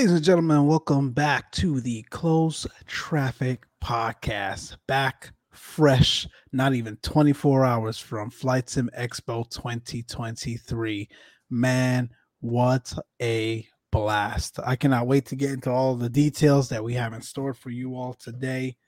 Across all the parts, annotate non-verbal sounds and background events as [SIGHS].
Ladies and gentlemen, welcome back to the Closed Traffic Podcast. Back fresh, not even 24 hours from Flight Sim Expo 2023. Man, what a blast. I cannot wait to get into all the details that we have in store for you all today.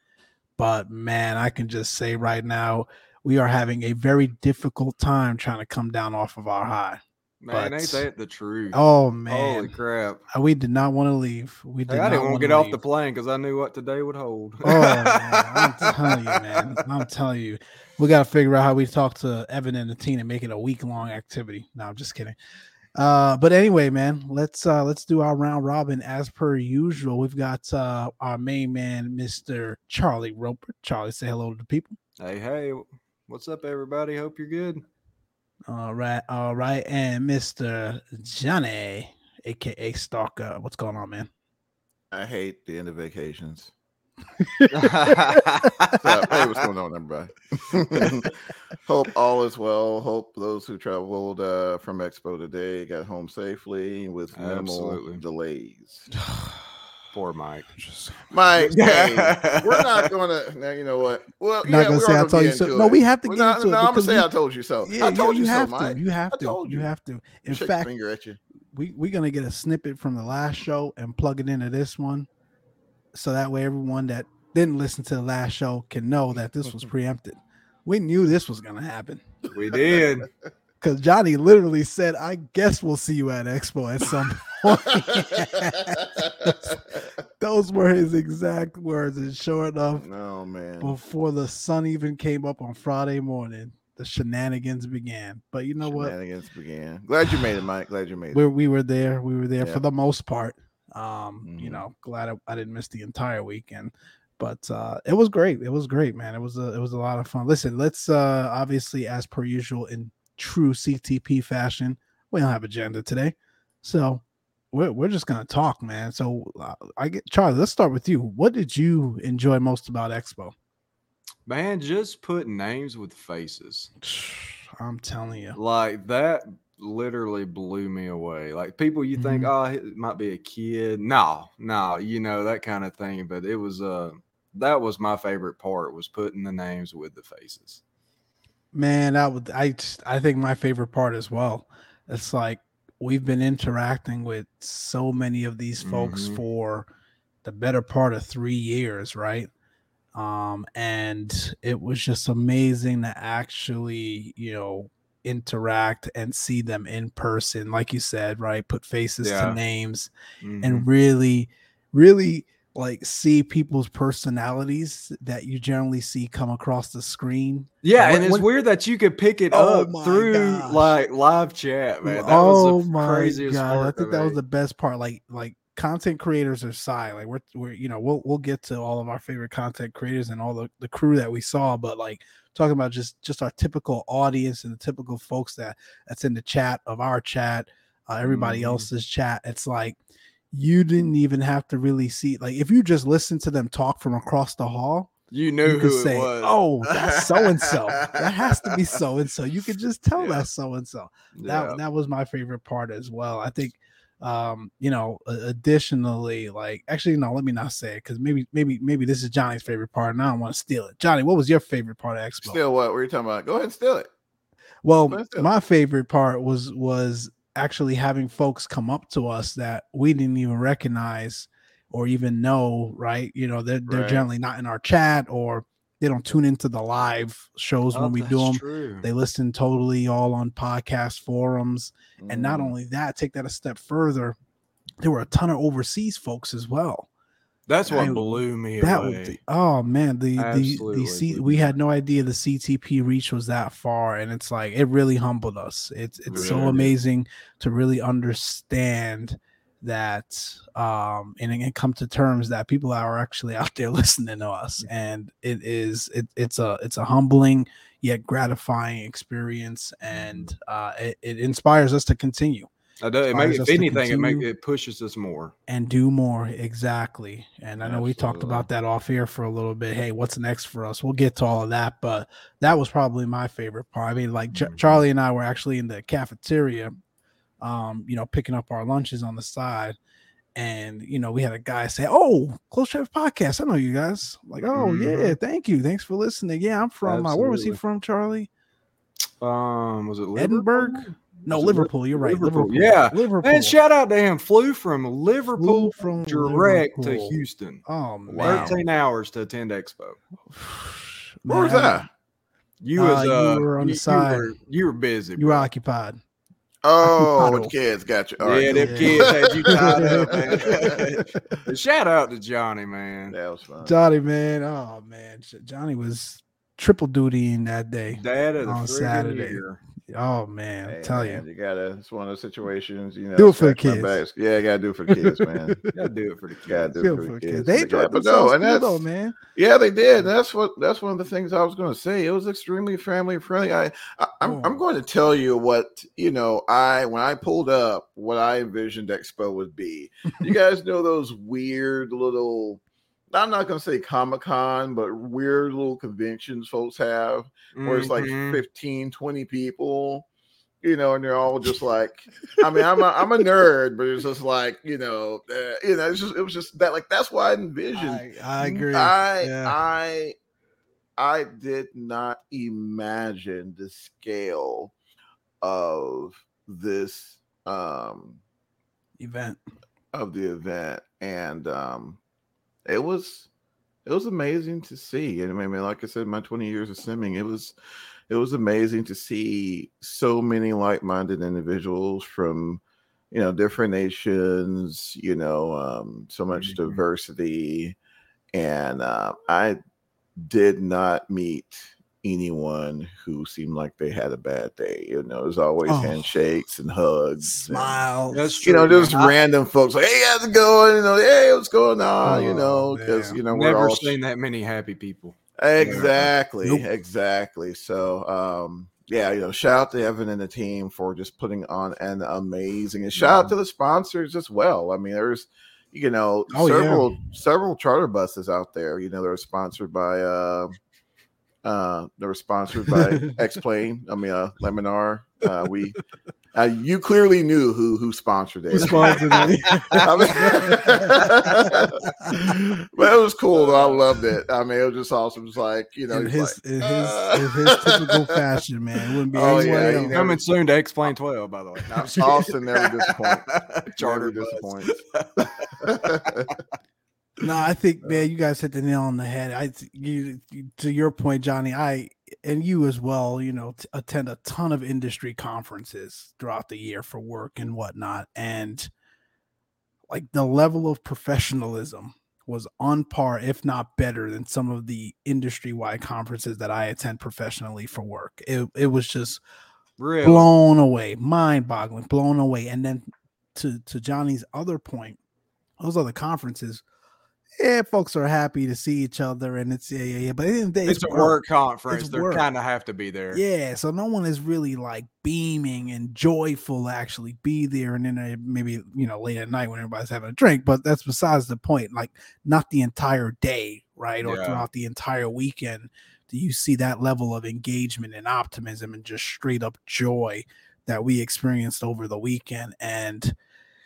But man, I can just say right now, we are having a very difficult time trying to come down off of our high. Man, But- ain't that the truth? Oh man, Holy crap! Uh, we did not want to leave. We did Hey, I didn't want to get off the plane because I knew what today would hold. Oh, man, [LAUGHS] I'm telling you, man. I'm telling you, we got to figure out how we talk to Evan and the team and make it a week long activity. No, I'm just kidding. Uh, but anyway, man, let's uh let's do our round robin as per usual. We've got uh our main man, Mr. Charlie Roper. Charlie, say hello to the people. hey, hey, what's up, everybody? Hope you're good. All right, all right, and Mr. Johnny, aka Stalker. What's going on, man? I hate the end of vacations. hey, [LAUGHS] [LAUGHS] So, hey, what's going on, everybody? [LAUGHS] Hope all is well. Hope those who traveled uh, from Expo today got home safely with minimal Absolutely. delays. [SIGHS] [SIGHS] [SIGHS] Poor Mike. Mike, [LAUGHS] hey, we're not going to. Now you know what? Well, Not yeah, gonna we say are I gonna told you so. No, we have to Well, get no, into it. no, I'm gonna say we- I told you so. Yeah, I told you, you so, have Mike. to. You have I to. told You you. have to. In Shake fact, finger at you. we we're gonna get a snippet from the last show and plug it into this one, so that way everyone that didn't listen to the last show can know that this was [LAUGHS] preempted. We knew this was gonna happen We did. [LAUGHS] because Johnny literally said, "I guess we'll see you at Expo at some [LAUGHS] point." [LAUGHS] Those were his exact words, and sure enough, no man. before the sun even came up on Friday morning, the shenanigans began. But you know what? Shenanigans began. Glad you made it, Mike. Glad you made it. we we were there. We were there Yeah. for the most part. Um, you Mhm. know, glad I, I didn't miss the entire weekend, but uh, it was great. It was great, man. It was a it was a lot of fun. Listen, let's uh, obviously, as per usual, in true CTP fashion, we don't have agenda today, so we're we're just gonna talk, man. So uh, I get Charlie. Let's start with you. What did you enjoy most about Expo? Man, just putting names with faces. [SIGHS] I'm telling you, Like that literally blew me away. Like people you think, Mm-hmm. oh, it might be a kid. No, no, you know, that kind of thing. But it was uh that was my favorite part was putting the names with the faces. Man, that would I just- I think my favorite part as well. It's like we've been interacting with so many of these folks Mhm. for the better part of three years, right? Um, and it was just amazing to actually, you know, interact and see them in person, like you said, right? Put faces Yeah. to names Mhm. and really, really like see people's personalities that you generally see come across the screen Yeah, When- and it's when- weird that you could pick it Oh up through gosh. like live chat, man. That oh was the my craziest god! part. I think that was the best part. Like, like content creators are aside, like we're we're you know we'll we'll get to all of our favorite content creators and all the the crew that we saw, but like talking about just just our typical audience and the typical folks that that's in the chat of our chat, uh, everybody Mhm. else's chat. It's like you didn't even have to really see like if you just listen to them talk from across the hall You knew you could who say, it was. "Oh, that's so and so. That has to be so and so." You could just tell Yeah. that's so and so. That Yeah. that was my favorite part as well. I think, um, you know, additionally, like actually, no, let me not say it because maybe maybe maybe this is Johnny's favorite part, and I don't want to steal it. Johnny, what was your favorite part of Expo? Steal what were you talking about? Go ahead and steal it. Well, Let's do it. my favorite part was was actually having folks come up to us that we didn't even recognize or even know, right? You know, they're they're Right. generally not in our chat or they don't tune into the live shows Oh, when we do them. True. They listen totally all on podcast forums. And not Mm. only that, take that a step further, there were a ton of overseas folks as well. That's what I- blew me That away. was the, oh man, the the Absolutely the C, we had no idea the CTP reach was that far, and it's like it really humbled us. It's it's so Really did. amazing to really understand that um and, and come to terms that people are actually out there [LAUGHS] listening to us and it is it, it's a it's a humbling yet gratifying experience and uh it, it inspires us to continue I do, it inspires make, if anything, it make it pushes us more. and do more exactly and i know we talked about that off here for a little bit hey what's next for us we'll get to all of that but that was probably my favorite part i mean like Ch- Mhm. charlie and i were actually in the cafeteria um you know picking up our lunches on the side and you know, we had a guy say, "Oh, Closed Traffic Podcast, I know you guys." I'm like, oh Mhm. yeah, thank you, thanks for listening. Yeah, I'm from. Uh, where was he from, Charlie? Um, was it Edinburgh? Liverpool? No, Liverpool. You're right, Liverpool, Liverpool. yeah. Liverpool. Man, shout out to him. Flew from Liverpool from direct Liverpool. to Houston. Oh man, Wow. 13 hours to attend Expo. [SIGHS] Where was Man, that? You Uh, was you uh, were on the you, side. You were, you were busy. You were bro. occupied. Oh, Huddle. with kids, got you. All yeah, right. them Yeah. kids had you [LAUGHS] tied up, man. Shout out to Johnny, man. that was fun. Johnny, man. Oh man, Johnny was triple duty in that day. Dad of the On Saturday. year. Oh man, Hey, I tell man, you. you gotta. It's one of those situations. You know, Do it for the kids. backs. Yeah, you gotta do it for the kids, man. Gotta do it for the [LAUGHS] kids. gotta do it for for the kids. kids. They enjoyed but no, and though, that's man. yeah, they did. That's what that's one of the things I was going to say. It was extremely family friendly. I, I I'm I'm Oh. going to tell you what you know. I when I pulled up, what I envisioned Expo would be. You guys know those weird little. I'm not going to say Comic Con, but weird little conventions folks have where it's like Mhm. 15, 20 people, you know, and they're all just like, I mean, I'm a, I'm a nerd, but it's just like, you know, uh, you know, it's just, it was just that, like, that's why I envisioned. I, I agree. I, yeah. I, I did not imagine the scale of this, um, Event. of the event and um it was it was amazing to see and i mean like i said my 20 years of simming it was it was amazing to see so many like-minded individuals from you know different nations you know um so much Mhm. diversity and uh, i did not meet anyone who seemed like they had a bad day you know there's always Oh. handshakes and hugs and- Smile. That's you know, true, just man. I- random folks like, hey, how's it going? You know, hey, what's going on? you Oh, know, because you know we're Never all seen that many happy people. exactly, Nope. exactly. So, um, yeah, you know, shout out to Evan and the team for just putting on an amazing. And shout out to the sponsors as well. I mean, there's, you know, Oh, yeah. several several charter buses out there. You know, they're sponsored by. Uh, uh, they were sponsored by [LAUGHS] X Plane. I mean, uh, Laminar. Uh, we, uh, you clearly knew who who sponsored it. Who sponsored it? Mean- [LAUGHS] but it was cool. Though. I loved it. I mean, it was just awesome. It's like you know, in his, like, in his, "Uh." in his typical fashion, man. It wouldn't be Oh, anywhere yeah, else. know, Coming soon to X-Plane 12, by the way. No, I'm just kidding. Austin never [LAUGHS] disappoints. Charter Never disappoints. No, I think uh, man, you guys hit the nail on the head. I you, to your point, Johnny. I and you as well. You know, t- attend a ton of industry conferences throughout the year for work and whatnot, and like the level of professionalism was on par, if not better, than some of the industry-wide conferences that I attend professionally for work. It it was just Really? blown away, mind-boggling, blown away. And then to to Johnny's other point, those other conferences, yeah, folks are happy to see each other, and it's yeah, yeah, yeah. But at the end of the day, It's, a work conference. It's They work. kind of have to be there. Yeah, so no one is really like beaming and joyful to actually be there, and then uh, maybe you know late at night when everybody's having a drink. But that's besides the point. Like not the entire day, right, or Yeah. throughout the entire weekend. Do you see that level of engagement and optimism and just straight up joy that we experienced over the weekend? And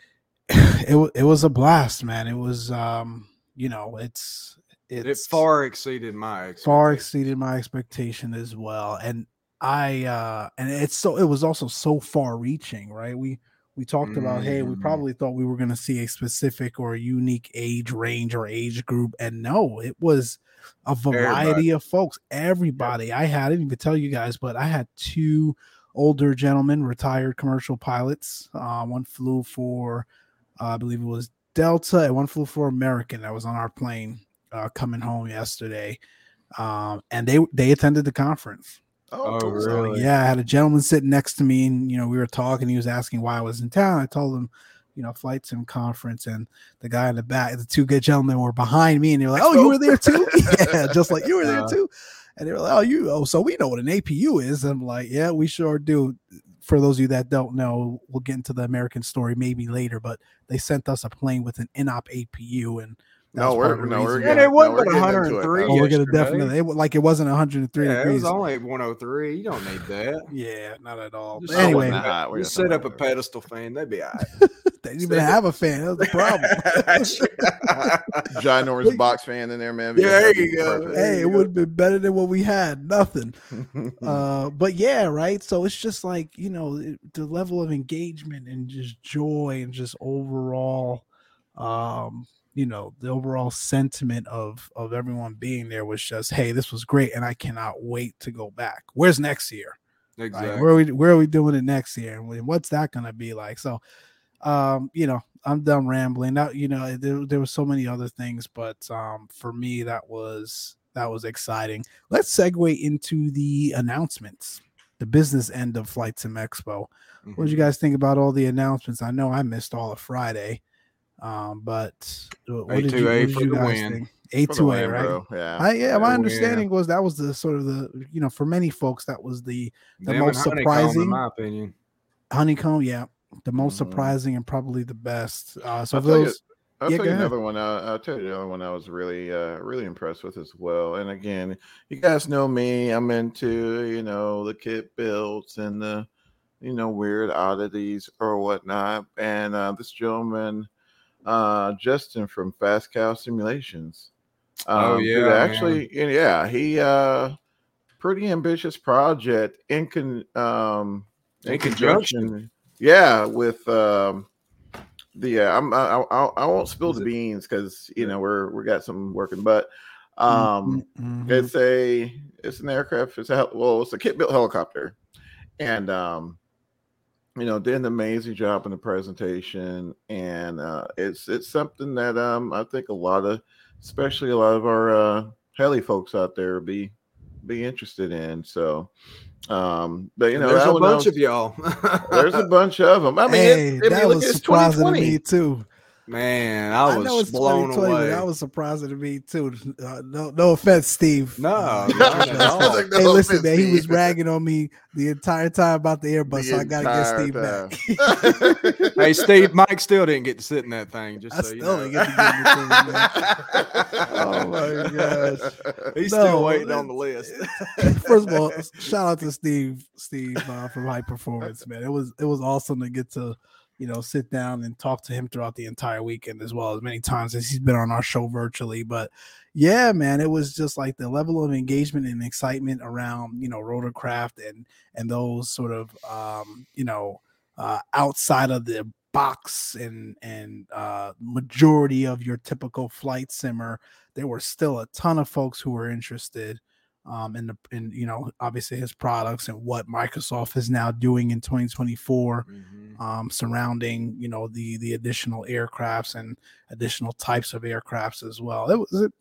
[SIGHS] it it was a blast, man. It was um, you know, it's It it's far exceeded my far exceeded my expectation as well and i uh and it's so it was also so far reaching right? We we talked about hey we Mhm. probably thought we were going to see a specific or a unique age range or age group and no it was a variety of folks everybody. I had i didn't even tell you guys but i had two older gentlemen retired commercial pilots uh, one flew for uh, i believe it was delta and one flew for american that was on our plane uh, coming home yesterday, um, and they they attended the conference. Oh. So, Really? yeah, I had a gentleman sitting next to me, and you know we were talking. He was asking why I was in town. I told him, you know, flight sim conference, and the guy in the back, the two good gentlemen were behind me, and they were like, "Oh, you were there too?" [LAUGHS] yeah, just like you were there Yeah. [LAUGHS] too. And they were like, "Oh, you oh, so we know what an APU is." I'm like, "Yeah, we sure do." For those of you that don't know, we'll get into the American story maybe later, but they sent us a plane with an INOP APU, and No, we're part of the no, we're reason Yeah, getting, it wasn't no, we're but getting into it 103. Oh, we're gonna definitely it, wa- like it wasn't 103 Yeah, it was only 103. You don't need that. [LAUGHS] yeah, not at all. Just But anyway, wasn't that. We're Just just talking set up a pedestal fan. They'd be all right. [LAUGHS] they didn't even have a fan. That was the problem. [LAUGHS] ginormous box fan in there, man. Yeah, there you go. perfect. hey, it would have been better than what we had. Nothing. uh but yeah right so it's just like you know it- the level of engagement and just joy and just overall um you know the overall sentiment of of everyone being there was just hey this was great and i cannot wait to go back. Where's next year? Exactly. where are we where are we doing it next year? And what's that gonna be like? So um you know i'm done rambling. That you know there, there were so many other things but um for me that was that was exciting. Let's segue into the announcements the business end of flight sim expo. What did you guys think about all the announcements? I know i missed all of friday um but what did you, what A2A did for you the guys win. think a2a right bro. Yeah. I, yeah, my understanding was that was the sort of the you know for many folks that was the the Them most surprising- in my opinion. honeycomb yeah the most Mhm. surprising and probably the best uh so I'll those I'll Yeah, tell you another one. Uh, I'll tell you another one I was really, uh, really impressed with as well. And again, you guys know me. I'm into, you know, the kit builds and the, you know, weird oddities or whatnot. And uh, this gentleman, uh, Justin from Fast Cow Simulations. Oh, um, did yeah, man. actually, yeah, he, uh, pretty ambitious project in con, um, in, In conjunction. conjunction, yeah, with um, the uh, I'm I, I I won't spill the beans because you know we're we got some working, but um, Mhm. it's a it's an aircraft. It's a well, it's a kit built helicopter, and um, you know, did an amazing job in the presentation, and uh, it's it's something that um I think a lot of, especially a lot of our uh, heli folks out there be be interested in. So, um, but you know, there's a bunch else- of y'all. there's a [LAUGHS] bunch of them. I mean, hey, it, I mean, that look, was it's surprising to me too. Man, I was know it's blown 2020, away. That was surprising to me too. Uh, no, no offense, Steve. No, not at all. Hey, listen, man, he was [LAUGHS] ragging on me the entire time about the Airbus, The so I got to get Steve entire back. [LAUGHS] [LAUGHS] hey, Steve, Mike still didn't get to sit in that thing. Just I so you still know. didn't get to get in the thing, man. Oh my gosh. He's No, still waiting on the list. First of all, shout out to Steve, Steve uh, from Hype Performance, man. It was it was awesome to get to, you know, sit down and talk to him throughout the entire weekend as well as many times as he's been on our show virtually. But yeah, man, it was just like the level of engagement and excitement around, you know, rotorcraft and and those sort of um, you know, uh outside of the box and and uh majority of your typical flight simmer there were still a ton of folks who were interested um, in the in you know obviously his products and what Microsoft is now doing in 2024 Mhm. um, surrounding you know the the additional aircrafts and additional types of aircrafts as well. It was it,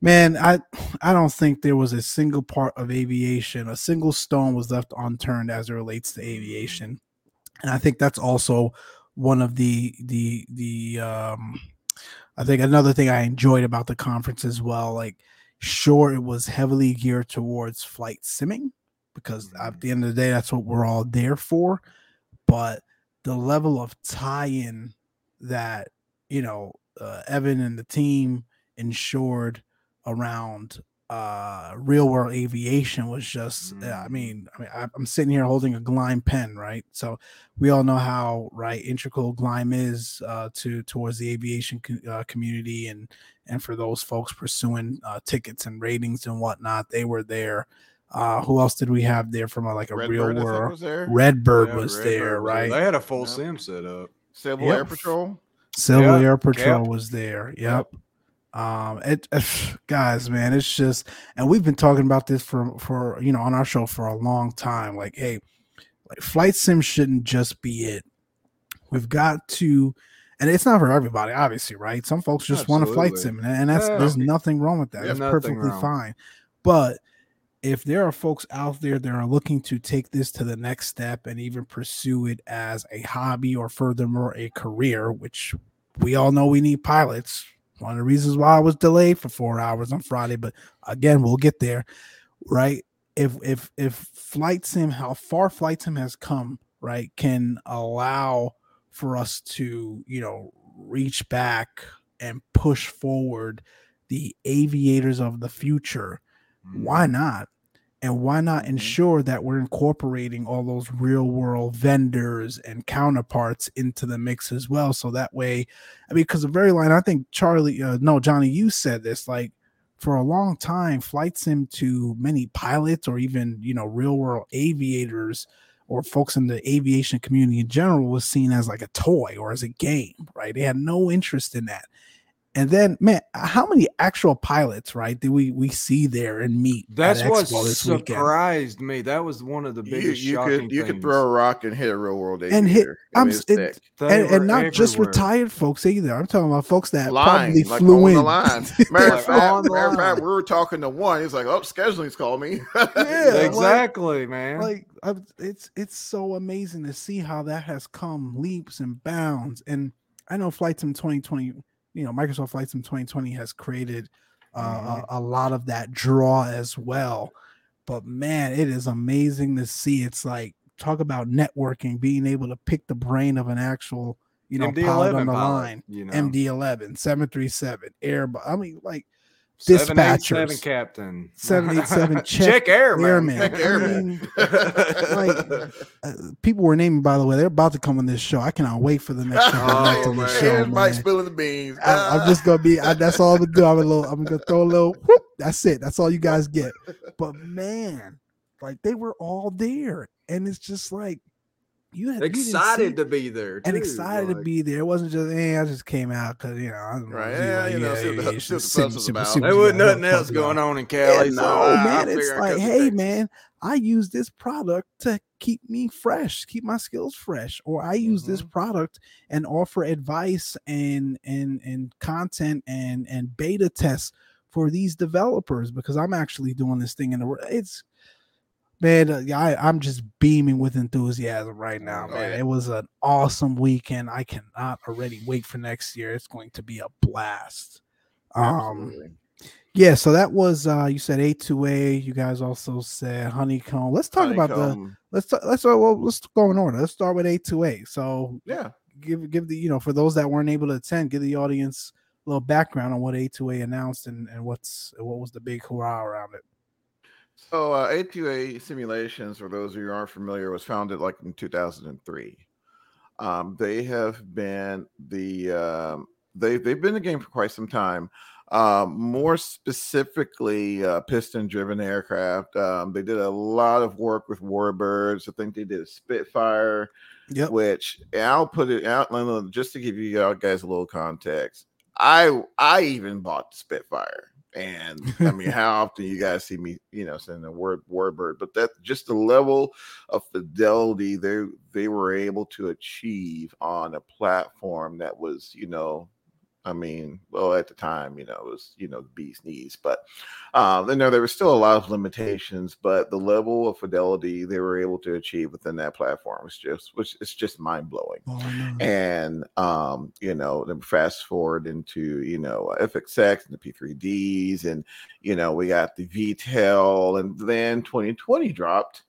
man, I I don't think there was a single part of aviation, a single stone was left unturned as it relates to aviation, and I think that's also one of the the the um I think another thing I enjoyed about the conference as well, like sure it was heavily geared towards flight simming because at the end of the day that's what we're all there for, but the level of tie-in that you know uh, Evan and the team ensured around uh real world aviation was just uh, i Mhm. mean i mean I- i'm sitting here holding a Gleim pen right so we all know how right integral Gleim is uh to towards the aviation co- uh, community and and for those folks pursuing uh tickets and ratings and whatnot they were there uh who else did we have there from a, like a Red real Bird, I think, world was there. redbird Yeah, was Redbird there was right They had a full Yep. sim set up. Civil Yep. Air Patrol. Civil Yep, Air Patrol Cap. was there. Yep. Um, it, [SIGHS] guys, man, it's just, and we've been talking about this for for you know on our show for a long time. Like, hey, like flight sim shouldn't just be it. We've got to, and it's not for everybody, obviously, right? Some folks just want to flight sim, and, and that's Yeah. there's nothing wrong with that. Yeah, That's perfectly wrong. fine. But if there are folks out there that are looking to take this to the next step and even pursue it as a hobby or furthermore a career, which we all know we need pilots. One of the reasons why I was delayed for four hours on Friday, but again, we'll get there, right? If if if flight sim, how far flight sim has come, right, can allow for us to, you know, reach back and push forward the aviators of the future, Mm-hmm. why not? And why not Mhm. ensure that we're incorporating all those real world vendors and counterparts into the mix as well? So that way, I mean, because the very line, I think Charlie, uh, no, Johnny, you said this like for a long time, flight sim to many pilots or even, you know, real world aviators or folks in the aviation community in general was seen as like a toy or as a game, right? They had no interest in that. And then, man, how many actual pilots, right, did we we see there and meet? at That's what Expo this weekend? surprised me. That was one of the biggest you shocking could you could things. throw a rock and hit a real world And hit- aviator. I I'm mean, s- it- and, and were not just retired folks either. I'm talking about folks that line, probably like flew on in. the line. Matter Like of fact, on the matter fact, we were talking to one. He's like, "Oh, scheduling's called me." [LAUGHS] Yeah, like- exactly, man. like i it's it's so amazing to see how that has come leaps and bounds and i know flight sim 2020 you know microsoft flight sim 2020 has created uh, a, a lot of that draw as well. But man it is amazing to see. It's like talk about networking being able to pick the brain of an actual you know pilot on the pilot, line. you know. md11 737 air i mean like 787 dispatchers. captain 787 [LAUGHS] check check airman airman. Check airman. I like, uh, people were naming, by the way, they're about to come on this show. I cannot wait for the next couple oh on man, this show. Here's Mike Man. spilling the beans. I, I'm just gonna be. I, that's all I'm gonna do. I'm a little. I'm gonna throw a little. Whoop, that's it. That's all you guys get. But man, like they were all there, and it's just like you had you excited see- to be there and too, excited to be there. It wasn't just, hey, I just came out because you know, I Right, yeah, like, you know, yeah, see what the was about. super- there wasn't nothing else going on in Yeah, Cali. so no, I- I man, figured it's like, hey, man, I use this product to keep me fresh, keep my skills fresh, or I use this Mm-hmm. product and offer advice and and and content and and beta tests for these developers because I'm actually doing this thing in the world. It's man, uh, yeah, I, I'm just beaming with enthusiasm right now, Oh, man. yeah. It was an awesome weekend. I cannot already wait for next year. It's going to be a blast. Um, Absolutely. yeah, so that was uh you said A2A. You guys also said honeycomb. Let's talk about the let's talk, let's uh, well, let's go in order. Let's start with A2A. So yeah. give give the you know for those that weren't able to attend, give the audience a little background on what A2A announced and and what's what was the big hurrah around it. So uh, A2A Simulations, for those of you who aren't familiar, was founded like in 2003. Um, they have been the um, they they've been in the game for quite some time. Um, more specifically, uh, piston-driven aircraft. Um, they did a lot of work with Warbirds. I think they did a Spitfire, Yep. which I'll put it out just to give you guys a little context. I I even bought the Spitfire. And I mean, how often you guys see me, you know, saying the word warbird, but that just the level of fidelity they they were able to achieve on a platform that was, you know, I mean, well, at the time, you know, it was, you know, the bee's knees, but um, you know, there was still a lot of limitations, but the level of fidelity they were able to achieve within that platform was just, which it's just mind blowing Oh, and um you know then fast forward into you know FSX and the p3ds and you know we got the vtel and then 2020 dropped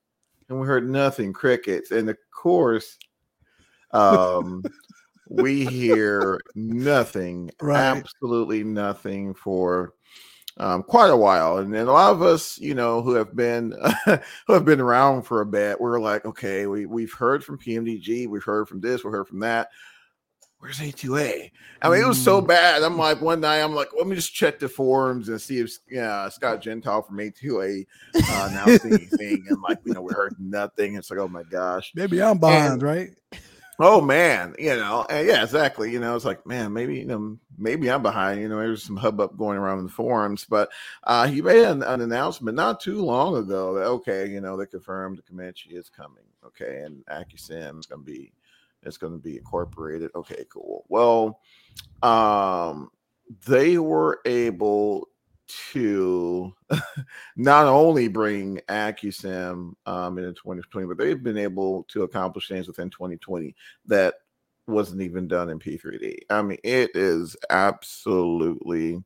and we heard nothing crickets and of course [LAUGHS] um we [LAUGHS] hear nothing Right. absolutely nothing for um, quite a while, and then a lot of us, you know, who have been [LAUGHS] who have been around for a bit, we're like, okay, we we've heard from PMDG, we've heard from this, we've heard from that. Where's A2A? I mean, it was so Mm. bad. I'm like, one night, I'm like, let me just check the forums and see if yeah, Scott [LAUGHS] Gentile from A2A uh, announced anything, and like, you know, we heard nothing. It's like, oh my gosh. Maybe I'm behind, right? Oh man, you know, yeah, exactly. You know, it's like, man, maybe you know, maybe I'm behind. You know, there's some hubbub going around in the forums, but uh, he made an, an announcement not too long ago that okay, you know, they confirmed the Comanche is coming. Okay, and AccuSim is going to be it's going to be incorporated. Okay, cool. Well, um, they were able to [LAUGHS] not only bring AccuSim um, into 2020, but they've been able to accomplish things within 2020 that wasn't even done in P3D. I mean, it is absolutely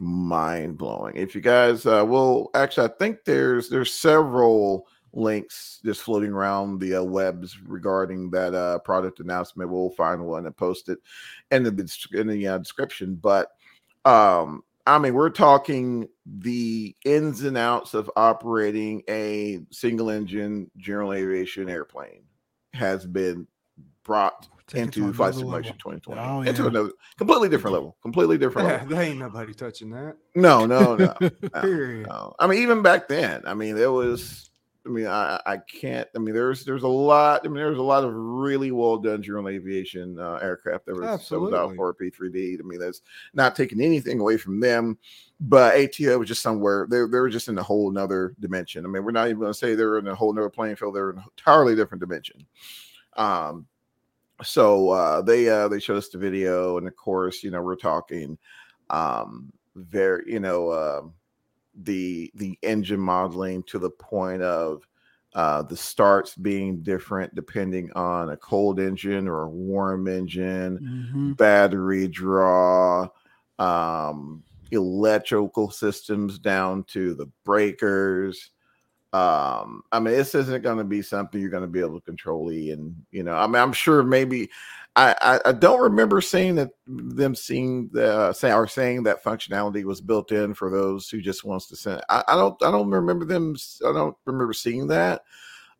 mind blowing. If you guys, uh, well, actually, I think there's there's several links just floating around the uh, webs regarding that uh, product announcement. We'll find one and post it in the in the uh, description. But um, I mean, we're talking the ins and outs of operating a single engine general aviation airplane has been brought Take into Flight Simulation level. 2020 Oh, into yeah. another completely different level, completely different level. [LAUGHS] there ain't nobody touching that. No, no, no. [LAUGHS] no. Period. No. I mean, even back then, I mean, there was. I mean, I I can't. I mean, there's there's a lot. I mean, there's a lot of really well done general aviation uh, aircraft that was, that was out for P3D. I mean, that's not taking anything away from them, but A2A was just somewhere. They they were just in a whole nother dimension. I mean, we're not even going to say they're in a whole nother playing field. They're in an entirely different dimension. Um, so uh, they uh, they showed us the video, and of course, you know, we're talking um, very, you know. um the the engine modeling to the point of uh, the starts being different depending on a cold engine or a warm engine, Mhm. battery draw, um, electrical systems down to the breakers. Um, I mean, this isn't going to be something you're going to be able to control. And you know, I mean, I'm sure maybe I, I, don't remember seeing that them seeing the say or saying that functionality was built in for those who just wants to send. I, I don't I don't remember them. I don't remember seeing that.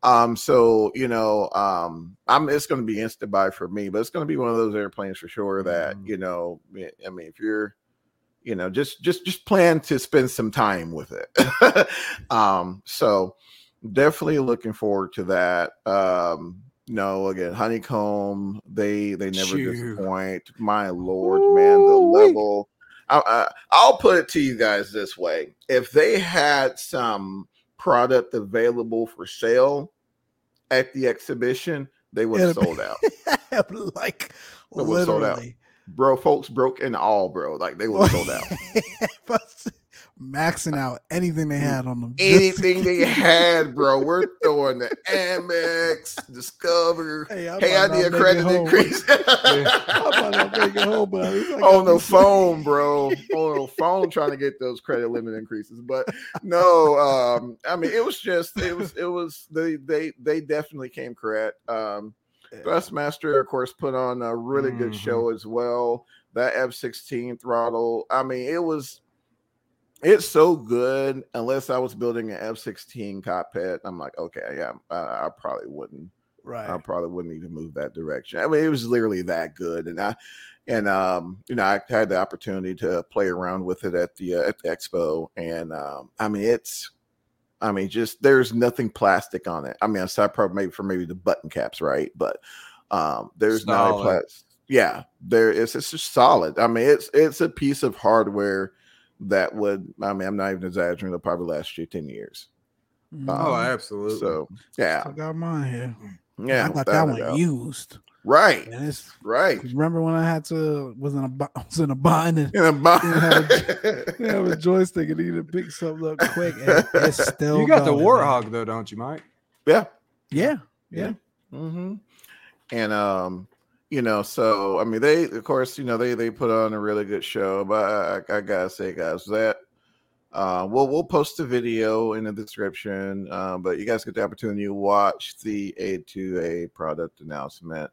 Um, so you know, um, I'm it's going to be instant buy for me, but it's going to be one of those airplanes for sure that Mhm. you know. I mean, if you're you know just just just plan to spend some time with it [LAUGHS] um so definitely looking forward to that um no again honeycomb they they never disappoint. My lord man the level I, I, i'll put it to you guys this way if they had some product available for sale at the exhibition they would have sold out. [LAUGHS] like It was sold out. bro folks broke in all bro like they would have sold out [LAUGHS] maxing out anything they had on them. anything they had, bro. We're [LAUGHS] throwing the Amex, Discover. Hey, I Hey, I need a credit increase [LAUGHS] I might not make it home, but at least I got on the phone, bro. On the phone, trying to get those credit limit increases. But no, um, I mean, it was just, it was, it was. They, they, they definitely came correct. Um, Thrustmaster, of course, put on a really good Mhm. show as well. That F16 throttle. I mean, it was it's so good. Unless I was building an F16 cockpit, I'm like, okay, yeah, I, I probably wouldn't. Right. I probably wouldn't even move that direction. I mean, it was literally that good, and I and um, you know, I had the opportunity to play around with it at the uh, at the expo, and um, I mean, it's. I mean, just there's nothing plastic on it. I mean, aside probably maybe for maybe the button caps, right? But um, there's not a plastic. Yeah, there is. It's just solid. I mean, it's it's a piece of hardware that would. I mean, I'm not even exaggerating. It'll probably last you ten years. Mhm. Oh, Um, absolutely. So yeah, I got mine here. yeah, I got that one doubt. used. right, And it's right. remember when I had to was in a bi- [LAUGHS] was in a bind and In a box. You [LAUGHS] have a joystick and you need to pick something up quick. And it's [LAUGHS] still you got the going, Warthog man. though, don't you, Mike? yeah. Yeah. Yeah. Mm-hmm. And um, you know, so I mean, they of course, you know, they they put on a really good show. But I, I, gotta say, guys, that uh, we'll we'll post the video in the description. Uh, but you guys get the opportunity to watch the A2A product announcement.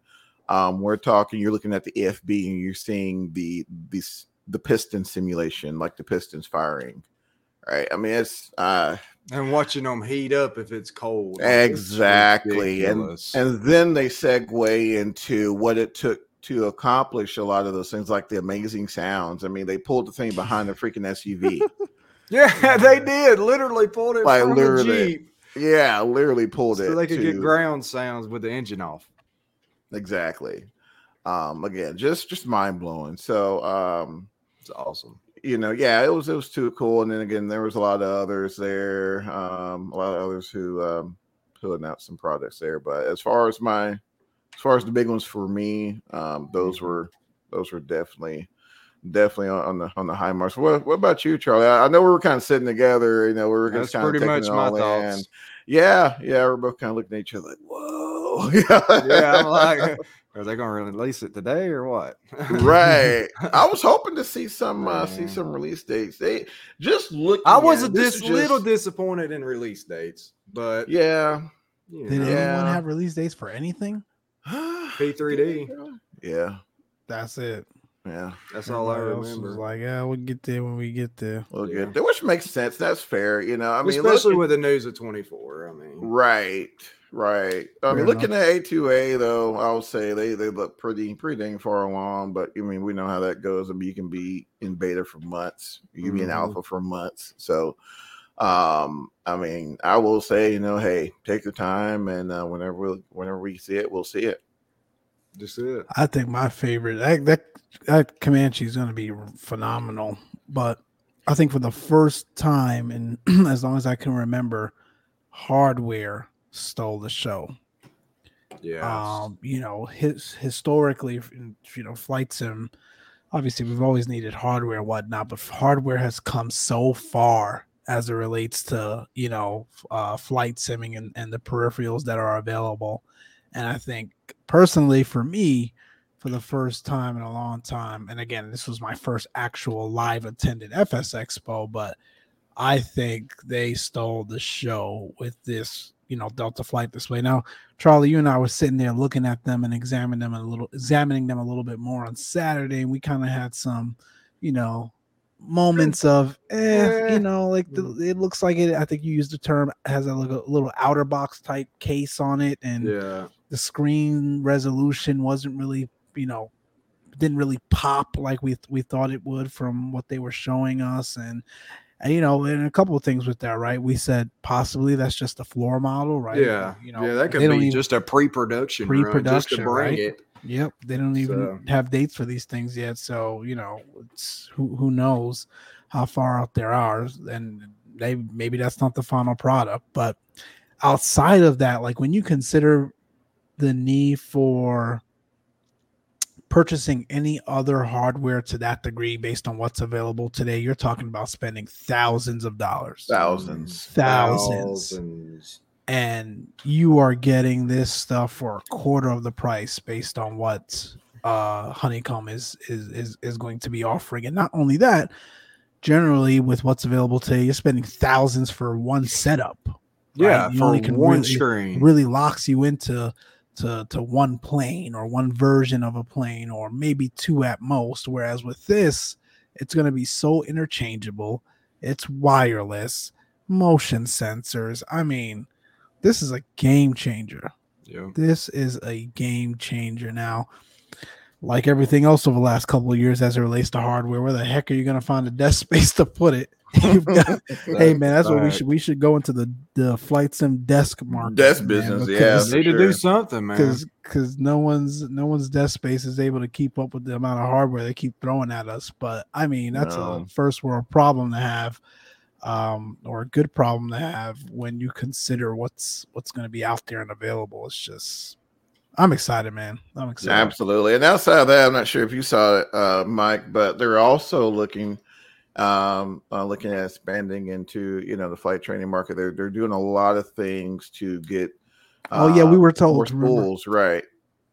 Um, we're talking. You're looking at the AFB and you're seeing the these the piston simulation, like the pistons firing. Right. I mean, it's uh And watching them heat up if it's cold. Like, it's Exactly. And and then they segue into what it took to accomplish a lot of those things, like the amazing sounds. I mean, they pulled the thing behind the freaking SUV. [LAUGHS] yeah, they did literally pulled it Like, from literally. the Jeep yeah, literally pulled it. so they could get ground sounds with the engine off. exactly. Um, again, just just mind blowing. So um, It's awesome. You know, yeah, it was it was too cool. And then again, there was a lot of others there, um, a lot of others who um, who announced some products there. But as far as my as far as the big ones for me, um, those were those were definitely definitely on, on the on the high marks. What what about you, Charlie? I, I know we were kind of sitting together. You know, we were That's just kind of pretty much my in. thoughts. Yeah, yeah, we're both kind of looking at each other like, whoa. [LAUGHS] Yeah, I'm like, are they gonna release it today or what? right. I [LAUGHS] was hoping to see some uh, see some release dates. They just look. I was a dis- is little disappointed in release dates. but Yeah. you Did know, anyone have release dates for anything? P3D. Yeah. That's it. Yeah. That's all I Everybody else remember. like, yeah, we'll get there when we get there. We'll Yeah. get there, which makes sense. That's fair. You know, I mean, Especially look- with the news of 24. I mean, right, right. I Fair mean, looking at A2A though, I'll say they they look pretty pretty dang far along. But I mean, we know how that goes. I mean, you can be in beta for months. You can be in alpha for months. So, um, I mean, I will say, you know, hey, take your time, and uh, whenever we whenever we see it, we'll see it. just it. I think my favorite that that, that Comanche is going to be phenomenal. But I think for the first time, and [CLEARS THROAT] as long as I can remember, hardware stole the show. Yeah. Um, you know, his historically, you know, flight sim. Obviously, we've always needed hardware, and whatnot, but hardware has come so far as it relates to you know uh, flight simming and, and the peripherals that are available. And I think personally, for me, for the first time in a long time, and again, this was my first actual live attended FS Expo, but I think they stole the show with this, you know, Delta flight display. Now, Charlie, you and I were sitting there looking at them and examining them a little, examining them a little bit more on Saturday, and we kind of had some, you know, moments of, eh, Eh. you know, like the, it looks like it. I think you used the term has a little, little outer box type case on it, and yeah. the screen resolution wasn't really, you know, didn't really pop like we we thought it would from what they were showing us, and. And you know, and a couple of things with that, right? We said possibly that's just a floor model, right? Yeah. you know, yeah, that could be just a pre-production, run just Pre-production, bring right? it. Yep, they don't even So- have dates for these things yet. So you know, it's who who knows how far out there are, and they maybe that's not the final product. But outside of that, like when you consider the need for purchasing any other hardware to that degree based on what's available today, you're talking about spending thousands of dollars, Thousands. thousands Thousands. and you are getting this stuff for a quarter of the price based on what uh honeycomb is is is, is going to be offering and not only that generally with what's available today you're spending thousands for one setup Yeah, right? You for only can one really- screen. really locks you into to to one plane or one version of a plane or maybe two at most whereas with this it's going to be so interchangeable. It's wireless motion sensors. I mean this is a game changer. Yeah. this is a game changer. Now like everything else over the last couple of years as it relates to hardware where the heck are you going to find a desk [LAUGHS] space to put it [LAUGHS] You've got- [LAUGHS] hey man that's what we should we should go into the the flight sim desk market Desk man, business, yeah. because- Need to sure. do something, man. because because no one's no one's desk space is able to keep up with the amount of hardware they keep throwing at us. But I mean, that's a first world problem to have, um, or a good problem to have when you consider what's what's going to be out there and available. It's just, I'm excited, man. I'm excited. Absolutely. And outside of that, I'm not sure if you saw it, uh, Mike, but they're also looking um uh, looking at expanding into you know the flight training market. They're they're doing a lot of things to get Oh, yeah, we uh, were told, more remember? right.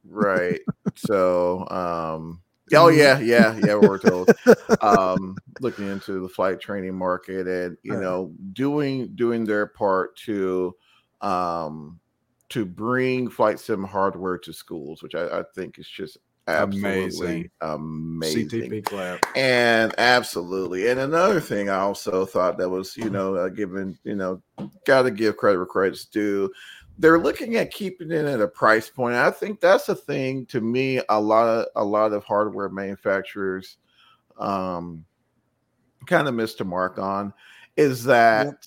Right. [LAUGHS] so um oh yeah, yeah, yeah, we're told. [LAUGHS] um looking into the flight training market and you know doing doing their part to um to bring flight sim hardware to schools which i, I think is just absolutely amazing, CTP clap. and absolutely and another thing i also thought that was you know uh, given you know got to give credit where credit's due they're looking at keeping it at a price point. I think that's a thing to me a lot of a lot of hardware manufacturers um kind of missed a mark on is that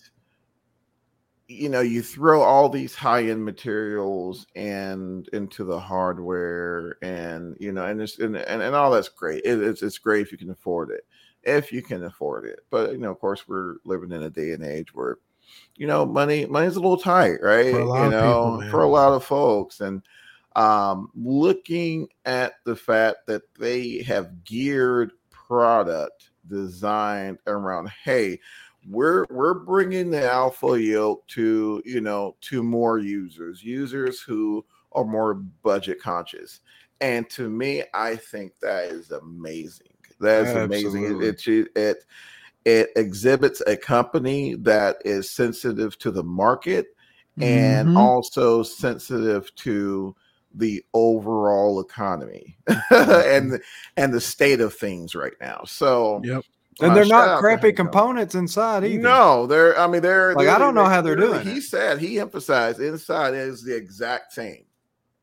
you know you throw all these high-end materials and into the hardware and you know and it's and, and, and all that's great. It, it's, it's great if you can afford it if you can afford it. But you know of course we're living in a day and age where you know money money's a little tight right For a lot you know people, for a lot of folks. And um looking at the fact that they have geared product designed around hey we're we're bringing the alpha yoke to you know to more users users who are more budget conscious and to me i think that is amazing that is amazing it, it it it exhibits a company that is sensitive to the market and Mhm. also sensitive to the overall economy [LAUGHS] and and the state of things right now. So Yep. And they're not crappy components inside either. No, they're. I mean, they're. Like, they're- I don't know how they're doing He it. said he emphasized inside is the exact same,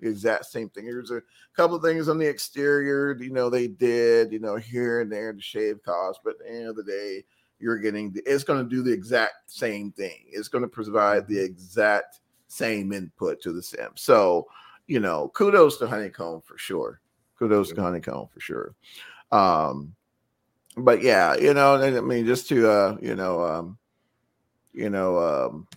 the exact same thing. There's a couple of things on the exterior. You know, they did. You know, here and there to shave costs, but at the end of the day, you're getting. The, it's going to do the exact same thing. It's going to provide the exact same input to the sim. So, you know, kudos to Honeycomb for sure. Kudos to Honeycomb for sure. Um, but yeah, you know, I mean, just to uh, you know, um, you know, um,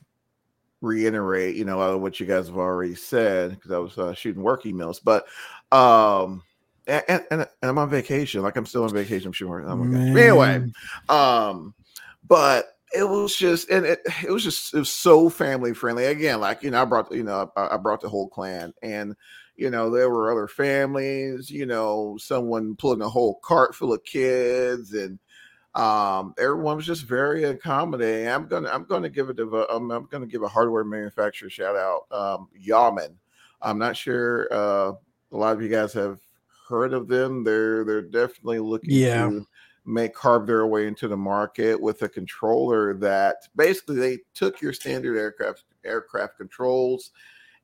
reiterate, you know, a lot of what you guys have already said because I was uh, shooting work emails, but um, and, and, and I'm on vacation, like I'm still on vacation. I'm shooting. Oh. Anyway, um, but it was just and it, it was just it was so family friendly. Again, like you know, I brought you know I, I brought the whole clan, and you know there were other families. You know, someone pulling a whole cart full of kids, and um, everyone was just very accommodating. I'm gonna I'm gonna give it a I'm, I'm gonna give a hardware manufacturer shout out, um, Yawman. I'm not sure uh, a lot of you guys have heard of them. They're they're definitely looking Yeah. to make carve their way into the market with a controller that basically they took your standard aircraft aircraft controls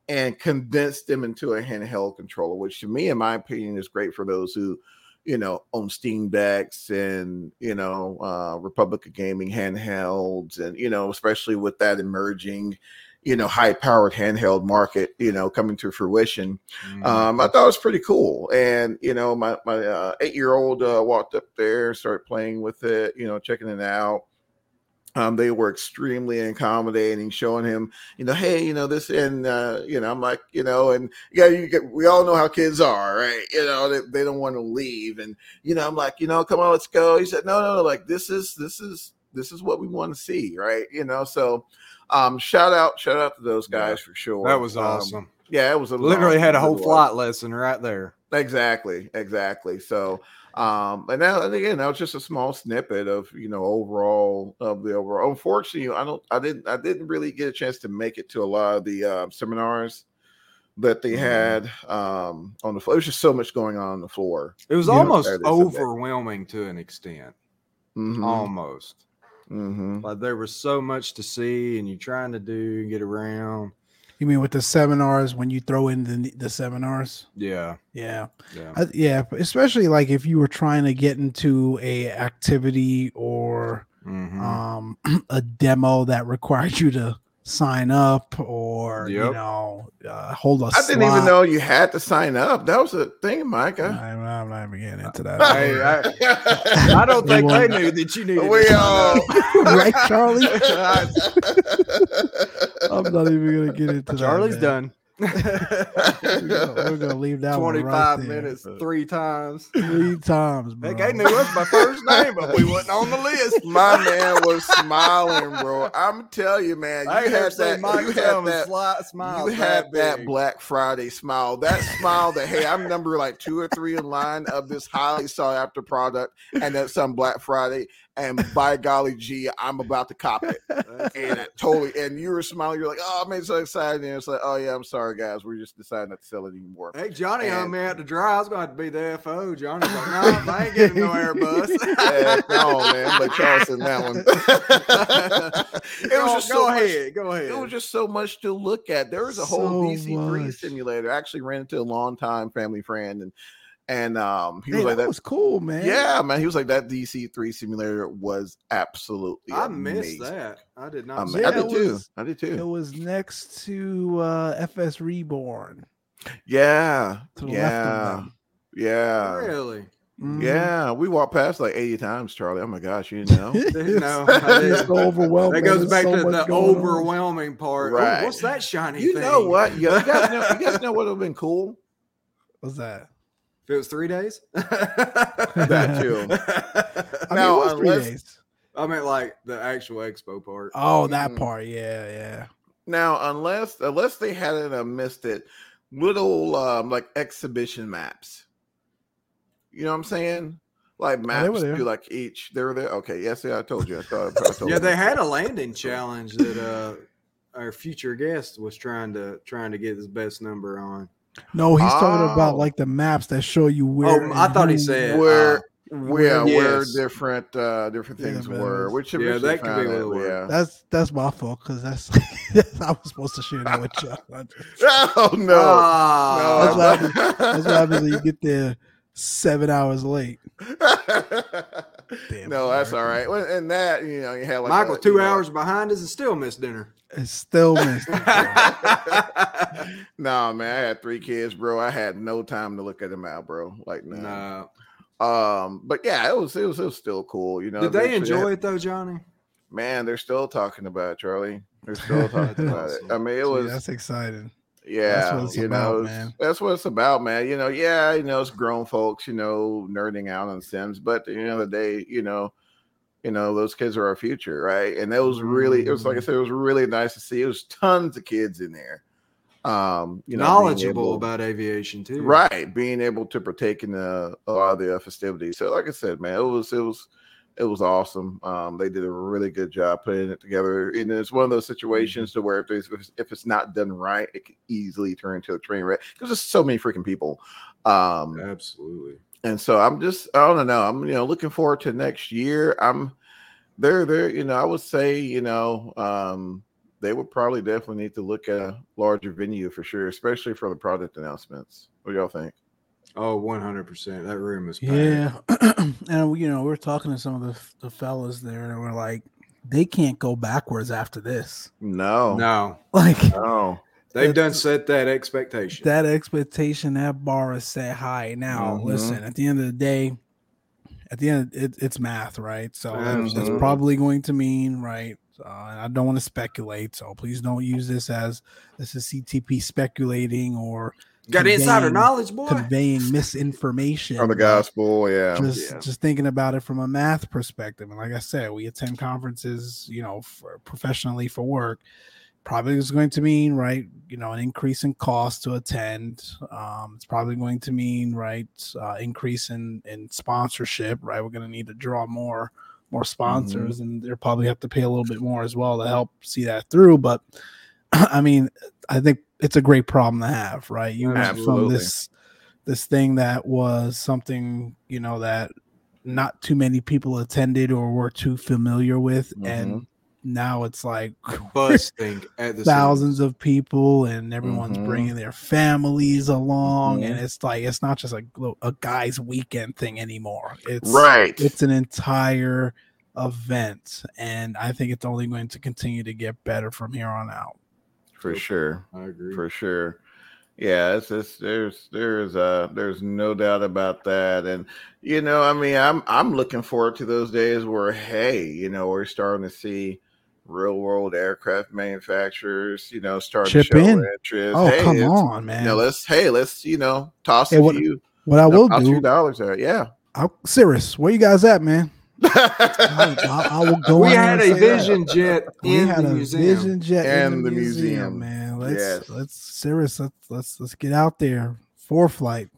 and condensed them into a handheld controller, which to me, in my opinion, is great for those who, you know, own Steam decks and you know, uh, Republic of Gaming handhelds, and you know, especially with that emerging, you know, high powered handheld market, you know, coming to fruition. Mm. Um, I thought it was pretty cool, and you know, my my uh, eight year old uh, walked up there, started playing with it, you know, checking it out. Um, they were extremely accommodating, showing him, you know, hey, you know this, and uh, you know, I'm like, you know, and yeah, you get, we all know how kids are, right? You know, they, they don't want to leave, and you know, I'm like, you know, come on, let's go. He said, no, no, no, like this is this is this is what we want to see, right? You know, so um, shout out, shout out to those Yeah. guys for sure. that was Um, awesome. yeah, it was it was Literally had a whole flight lesson right there. Exactly, exactly. So, um, and now and again, that was just a small snippet of you know overall of the overall. Unfortunately, I don't, I didn't, I didn't really get a chance to make it to a lot of the uh, seminars that they Mhm. had um, on the floor. There's just so much going on on the floor. It was almost Sunday. overwhelming to an extent. Mhm, Almost. mhm. Like there was so much to see and you're trying to do and get around. You mean with the seminars when you throw in the the seminars? Yeah. Yeah, Yeah. I, yeah. Especially like if you were trying to get into a activity or Mhm. um [CLEARS THROAT] a demo that required you to sign up or you know uh, hold a I didn't even know you had to sign up. That was a thing, Mike. I- I'm, I'm not even getting into that. [LAUGHS] Hey, I, I [LAUGHS] don't think I knew that you needed we to sign up. [LAUGHS] right, Charlie? I'm not even gonna get into Charlie's that. man. done. We're gonna, we're gonna [LAUGHS] leave that one right 25 there. minutes, three times. three [LAUGHS] times, bro. Heck, they knew us by first name, but we wasn't on the list. [LAUGHS] My man was smiling, bro. I'm telling you, man. You ain't never had that. You tell had a that. slight smile. You had that big. Black Friday smile. That smile that hey, I'm number like two or three in line of this highly sought after product, and that's some Black Friday. And by golly gee, I'm about to cop it. And it totally. And you were smiling. You're like, oh, I'm so excited. And it's like, oh yeah, I'm sorry, guys. We're just deciding not to sell it anymore. Hey, Johnny And- me out to dry. I was going to have to be the FO. Johnny's like, no, I ain't getting [LAUGHS] no Airbus. [LAUGHS] Yeah, no, man, but Charleston that one. [LAUGHS] it go, was just go so much- ahead. Go ahead. It was just so much to look at. There was a whole So DC3 simulator. I actually ran into a longtime family friend and and um he Hey, was like that that was cool, man. yeah, man. He was like that DC3 simulator was absolutely I missed that. I did not. I, see Yeah, I did it too. was- I did It was next to uh, FS Reborn. Yeah. To the left of Yeah. them. Yeah. Really? Mhm. Yeah. We walked past like 80 times, Charlie. Oh my gosh, you didn't know. [LAUGHS] Didn't know. [LAUGHS] It's so overwhelming. That goes back so to the going on. overwhelming part. Right. what's that shiny you thing? know what? You guys know, you guys [LAUGHS] know what would have been cool? What's that? If it was three days? [LAUGHS] [LAUGHS] That too. [LAUGHS] I Now, mean, it was three unless- days. I meant like the actual expo part. Oh, that Mm. part. Yeah, yeah. Now, unless unless they hadn't uh, missed it, little um, like exhibition maps. You know what I'm saying? Like they maps were there. like each. They were there. Okay, yes, yeah, I told you. I thought. I told Yeah, you. they had a landing challenge that uh our future guest was trying to trying to get his best number on. No, he's talking about Oh. like the maps that show you where. Oh, I and thought he said where uh, where Yes. where different uh different things man, were, which Yeah, that could be found what out, it was. yeah. That's that's my fault because that's [LAUGHS] I was supposed to share that with you. [LAUGHS] Oh no. ah, no, That's what happens- [LAUGHS] That's what happens when you get there seven hours late. Damn no, that's all right. Well, and that you know, you had like Michael a, two you know- hours behind us and still missed dinner. It's still missed. no, [LAUGHS] man, I had three kids, bro. I had no time to look at them out, bro. Like, no. no. Um, but yeah, it was it was it was still cool. You know, Did they eventually enjoy it though, Johnny? Man, they're still talking about it, Charlie. They're still talking [LAUGHS] about it. I mean, it Gee, was that's exciting. Yeah, you about, know, man. that's what it's about, man. You know, yeah, you know, it's grown folks, you know, nerding out on Sims, but at the end of the day, you know, you know, those kids are our future, right? And it was really, it was like I Mm. said, it was really nice to see. It was tons of kids in there. Um, you know, Knowledgeable able- about aviation too. right being able to partake in the a lot of the festivities so like i said man it was it was it was awesome. Um they did a really good job putting it together and it's one of those situations to where if there's if it's not done right it could easily turn into a train wreck because there's so many freaking people. Um Absolutely. and so i'm just i don't know i'm you know looking forward to next year. I'm there there you know i would say you know um they would probably definitely need to look at a larger venue for sure especially for the product announcements. What do y'all think Oh, 100%. That room is packed. Yeah, [CLEARS THROAT] and you know we're talking to some of the the fellas there, and we're like, they can't go backwards after this. no No, [LAUGHS] Like no they've It's- done set that expectation. that expectation, that bar is set high. Now, Mhm. listen, at the end of the day, at the end, it, it's math, right? So that's, that's Mhm. probably going to mean, right? Uh, and I don't want to speculate, so please don't use this as this is CTP speculating or Got insider knowledge, boy. conveying misinformation. on the gospel yeah Just Yeah. just thinking about it from a math perspective, and like I said, we attend conferences, you know, for professionally for work. Probably is going to mean right, you know, an increase in cost to attend. Um, it's probably going to mean right, uh, increase in in sponsorship. Right, we're going to need to draw more more sponsors, and they'll probably have to pay a little bit more as well to help see that through. But [CLEARS THROAT] I mean, I think it's a great problem to have, right? You went from this this thing that was something you know that not too many people attended or were too familiar with, and now it's like Busting [LAUGHS] at the thousands of people, and everyone's Mhm. bringing their families along, and Mhm. it's like it's not just a a guy's weekend thing anymore. It's right it's an entire event, and I think it's only going to continue to get better from here on out. For sure I agree. for sure yeah it's just there's there's uh there's no doubt about that and you know i mean i'm i'm looking forward to those days where hey you know we're starting to see real world aircraft manufacturers you know start Chip to show in. interest Oh, hey, come on, man! you know let's hey let's you know toss Hey, a what- few what I will toss a few do, dollars there yeah I'll, Cirrus, where you guys at, man? I, I, I will go. we had a say that. vision jet We in had the a museum. vision jet in the, the museum, museum. man. Let's Yes. let's Cirrus. let's let's let's get out there. For flight.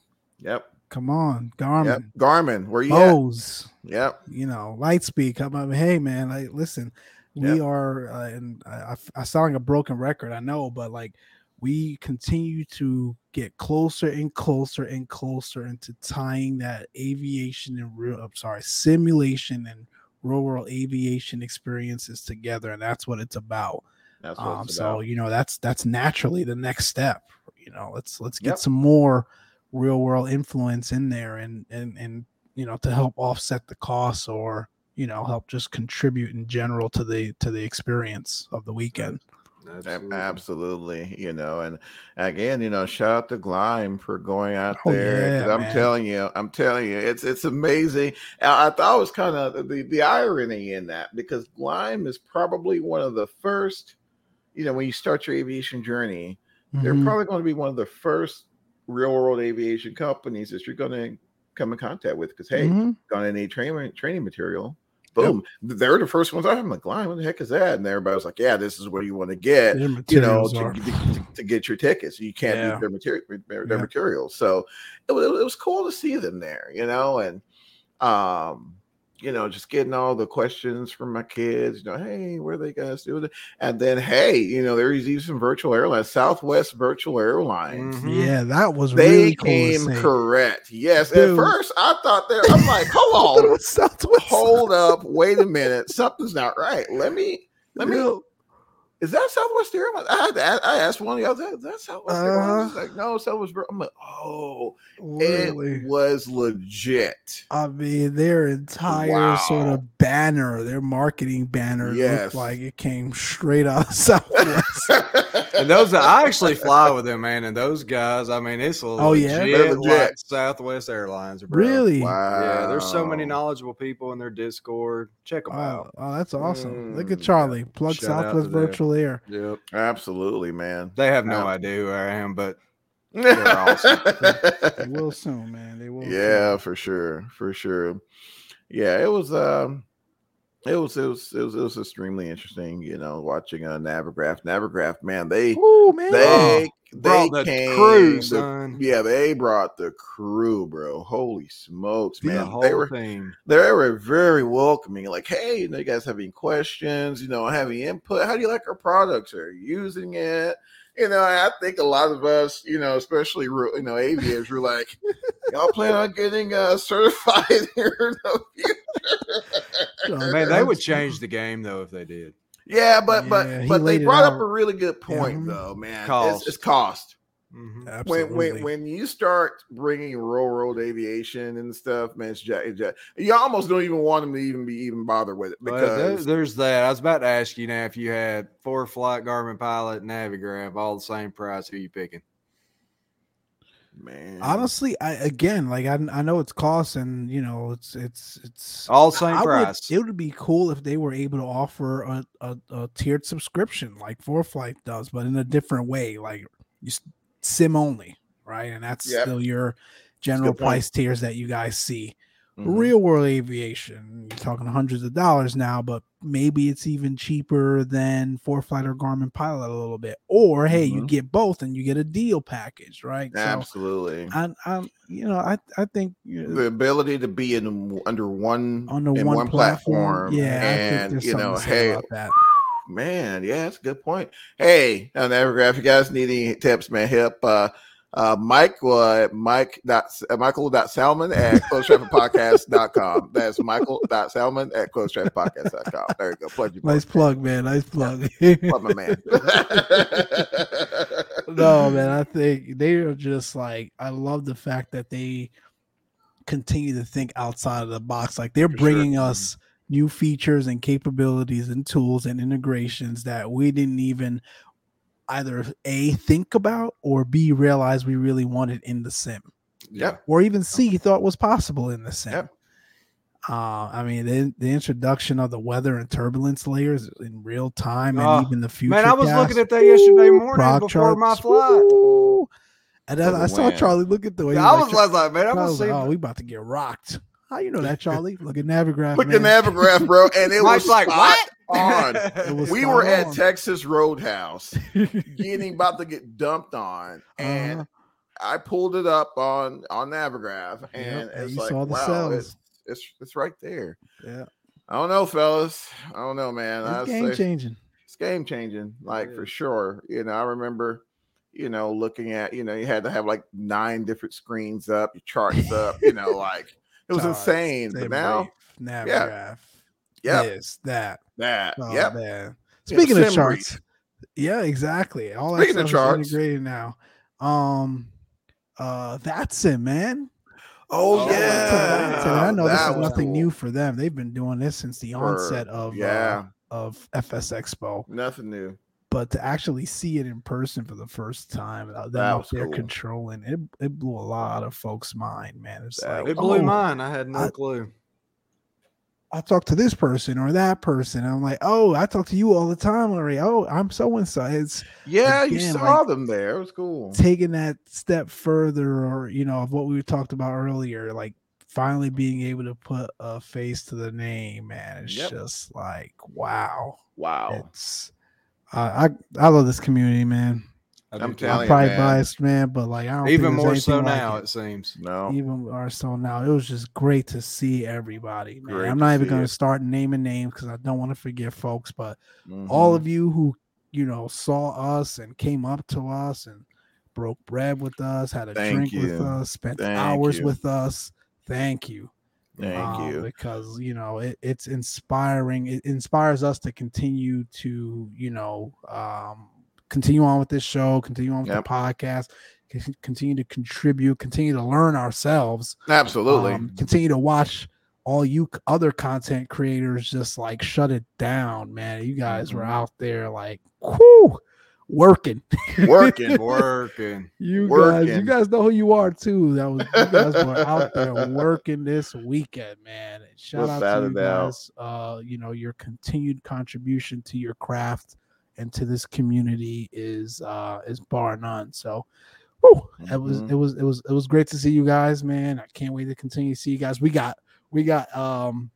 yep Come on, yep Garmin. garmin where you at? Bose. yep you know, Lightspeed come up. Hey, man, like, listen, we are, uh, and I, I, I sound like a broken record, I know, but like, we continue to get closer and closer and closer into tying that aviation and real, I'm sorry, simulation and real world aviation experiences together, and that's what it's about. that's what Um, it's so about. you know, that's that's naturally the next step. You know, let's let's get Yep. some more real world influence in there, and and and you know, to help offset the costs or you know help just contribute in general to the to the experience of the weekend. Ab- Absolutely. Absolutely, you know, and again, you know, shout out to Gleim for going out Oh, there. yeah, I'm man. telling you, I'm telling you, it's it's amazing. I, I thought it was kind of the the irony in that because Gleim is probably one of the first, you know, when you start your aviation journey, they're Mhm. probably going to be one of the first real world aviation companies that you're going to come in contact with because hey, Mhm. going to need training training material. Boom, they're the first ones. I'm like, Gleim, what the heck is that? And everybody's like, yeah, this is where you want to get you know, to, to, to get your tickets. You can't Yeah. their material, their, their Yeah. materials. So it was, it was cool to see them there, you know, and um, you know, just getting all the questions from my kids, you know, hey, where are they guys doing? And then, hey, you know, there's even some virtual airlines, Southwest Virtual Airlines. Mhm. Yeah, that was They really cool. came see. correct. Yes. At first, I thought that I'm like, [LAUGHS] hold on, Southwest. hold up, wait a minute, something's not right. Let me, let me. Yo, Is that Southwest Airlines? I, had to ask- I asked one of the other. Is that Southwest Airlines? He's Uh-huh. like, no, Southwest. Vir-" I'm like, oh, really. it was legit. I mean, their entire sort of banner, their marketing banner, Yes. looked like it came straight out of [LAUGHS] Southwest. [LAUGHS] And those I actually fly with them, man. And those guys, I mean, it's a Oh, yeah? legit, like Southwest Airlines, bro. really? wow. Yeah, there's so many knowledgeable people in their Discord. Check them Oh, out. oh, that's awesome. Look at Mm, Charlie. Plug Shout out Southwest to them. Virtual Air. Yep. Absolutely, man. They have no Yeah. idea who I am, but [LAUGHS] they're awesome. They will soon, man. They will. soon. yeah, for sure, for sure. Yeah, it was. Um, it was. It was. It was. It was extremely interesting. You know, watching uh, Navigraph. Navigraph, man. They Ooh, man. they they brought the came. crew, the- son. yeah, they brought the crew, bro. Holy smokes, the man! whole They were team. they were very welcoming. Like, hey, you know, you guys have any questions? You know, have any input? How do you like our products? Are you using it? You know, I think a lot of us, you know, especially you know, aviators, were like, y'all plan on getting uh, certified [LAUGHS] here in the future? Oh, Man, they would change the [LAUGHS] game though if they did. Yeah, but Yeah, but but they it brought up a really good point Mhm. though, man. Cost. It's, it's cost. Mhm. Absolutely. When when when you start bringing railroad aviation and stuff, man, it's jack, it's jack. You almost don't even want them to even be even bother with it But there- because there's that. I was about to ask you now if you had ForeFlight Garmin Pilot Navigraph all the same price, who you picking? man, honestly, I again, like I, I know it's cost, and you know, it's it's it's All same I would- price. it would be cool if they were able to offer a, a, a tiered subscription like ForeFlight does, but in a different way, like you s- sim only, right? And that's Yep. still your general price tiers that you guys see. Mhm. Real world aviation, you're talking hundreds of dollars now, but maybe it's even cheaper than ForeFlight or Garmin Pilot a little bit. Or hey, you Mhm. get both and you get a deal package, right? So absolutely. I, I'm, you know, I, I think you know, the ability to be in under one in one, one platform, platform, yeah, and you know, hey. Man, yeah, that's a good point. Hey, on the Navigraph, if you guys need any tips, man, up uh, uh, Mike, uh, Mike dot uh, Michael dot Salmon at closedtrafficpodcast.com. [LAUGHS] That's Michael dot Salmon at closedtrafficpodcast.com. There you go. Plug your Nice plug. man. Nice plug. Plug my man. [LAUGHS] [LAUGHS] no, man, I think they are just like I love the fact that they continue to think outside of the box. Like they're For sure. bringing us new features and capabilities and tools and integrations that we didn't even either a think about or b realize we really wanted in the sim Yep. or even c thought was possible in the sim. Yep. Uh, I mean, the, the introduction of the weather and turbulence layers in real time, and Oh, even the future. Man, I was looking at that yesterday morning prog before my flight. Ooh. And the I saw. Charlie look at the way he I was like, man, I'm gonna was see. like, oh, we about to get rocked. How you know that, Charlie? Look at Navigraph. Look at man. Navigraph, bro, and it [LAUGHS] was like, spot what? on. [LAUGHS] It was we spot were at. Texas Roadhouse, [LAUGHS] getting about to get dumped on, and Uh-huh. I pulled it up on on Navigraph, Yep, and and it's you like, saw the wow, cells. it's, it's it's right there. Yeah, I don't know, fellas. I don't know, man. it's I'd game say changing. it's game changing, like is. for sure. You know, I remember, you know, looking at, you know, you had to have like nine different screens up, your charts up, you know, like it was Charts, insane. But now, Navigraph, yeah, this, that. that, Oh, yep. man. Yeah, Speaking of charts, Brief. yeah, exactly. All Speaking of stuff charts. is integrated now. Um, uh, that's it, man. Oh, Oh, Shout out to yeah. I know this that is nothing cool. new for them. They've been doing this since the onset of yeah, uh, of FS Expo. nothing new. But to actually see it in person for the first time, uh, That up was there cool. controlling it, it blew a lot of folks' mind, man. It's That like It blew oh, mine. I had no I- clue. I talked to this person or that person. I'm like, oh, I talk to you all the time, Larry. Oh, I'm so and so. It's Yeah, you saw like- them there. It was cool. taking that step further, or you know, of what we talked about earlier, like finally being able to put a face to the name, man. It's Yep. just like wow. Wow. It's I I I love this community, man. I I'm telling I'm you, probably man. biased, man, but like I don't Even think more so anything like now, it. it seems. No, even more so now. It was just great to see everybody, man. Great I'm not even going to start naming names because I don't want to forget folks, but all Mhm. of you who you know saw us and came up to us and broke bread with us, had a Thank drink with us, spent Thank hours you. with us. Thank you. Thank um, you. because you know it, it's inspiring it inspires us to continue to you know um continue on with this show continue on with Yep. the podcast continue to contribute continue to learn ourselves Absolutely. um, continue to watch all you other content creators just like shut it down man you guys were Mhm. out there like whoo, working Working. [LAUGHS] Working. you guys, you guys know who you are too. That was you guys were [LAUGHS] out there working this weekend, man. And shout out to you guys. Uh, you know, your continued contribution to your craft and to this community is uh is bar none. So whew, it was it was it was it was great to see you guys, man. I can't wait to continue to see you guys. We got we got um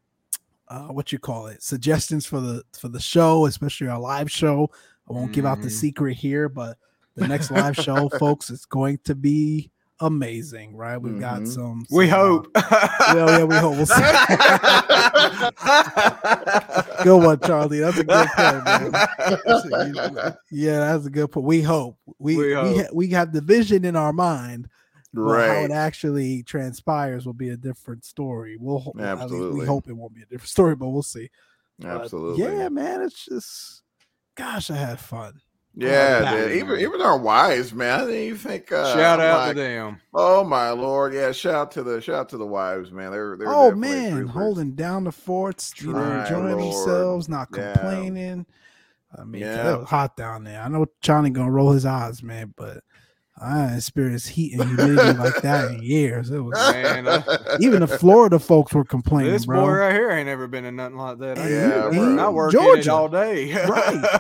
uh what you call it suggestions for the for the show, especially our live show. I won't give out the Mhm. secret here, but the next live show, [LAUGHS] folks, is going to be amazing, right? We've got Mhm. some. We some, uh, hope. [LAUGHS] yeah, yeah, we hope. We'll see. [LAUGHS] good one, Charlie. That's a good point, man. Yeah, that's a good point. We hope. We We we ha- we have the vision in our mind. Right. how it actually transpires will be a different story. We'll ho- at least Absolutely. we hope it won't be a different story, but we'll see. But Absolutely. yeah, man. It's just, gosh, I had fun. Yeah, back, even even our wives, man. I didn't even think. Uh, Shout out like, to them. Oh my lord! Yeah, shout out to the shout out to the wives, man. They're they're oh man, troopers. holding down the forts, you know, enjoying Lord. themselves, not Yeah. complaining. I mean, Yeah. it was hot down there. I know Johnny gonna roll his eyes, man, but I ain't experienced heat and humidity like that in [LAUGHS] years. It was Man, uh, [LAUGHS] even the Florida folks were complaining, This bro. boy right here ain't ever been in nothing like that. I Yeah, ain't bro. I work in it Georgia. all day. Right. Yeah.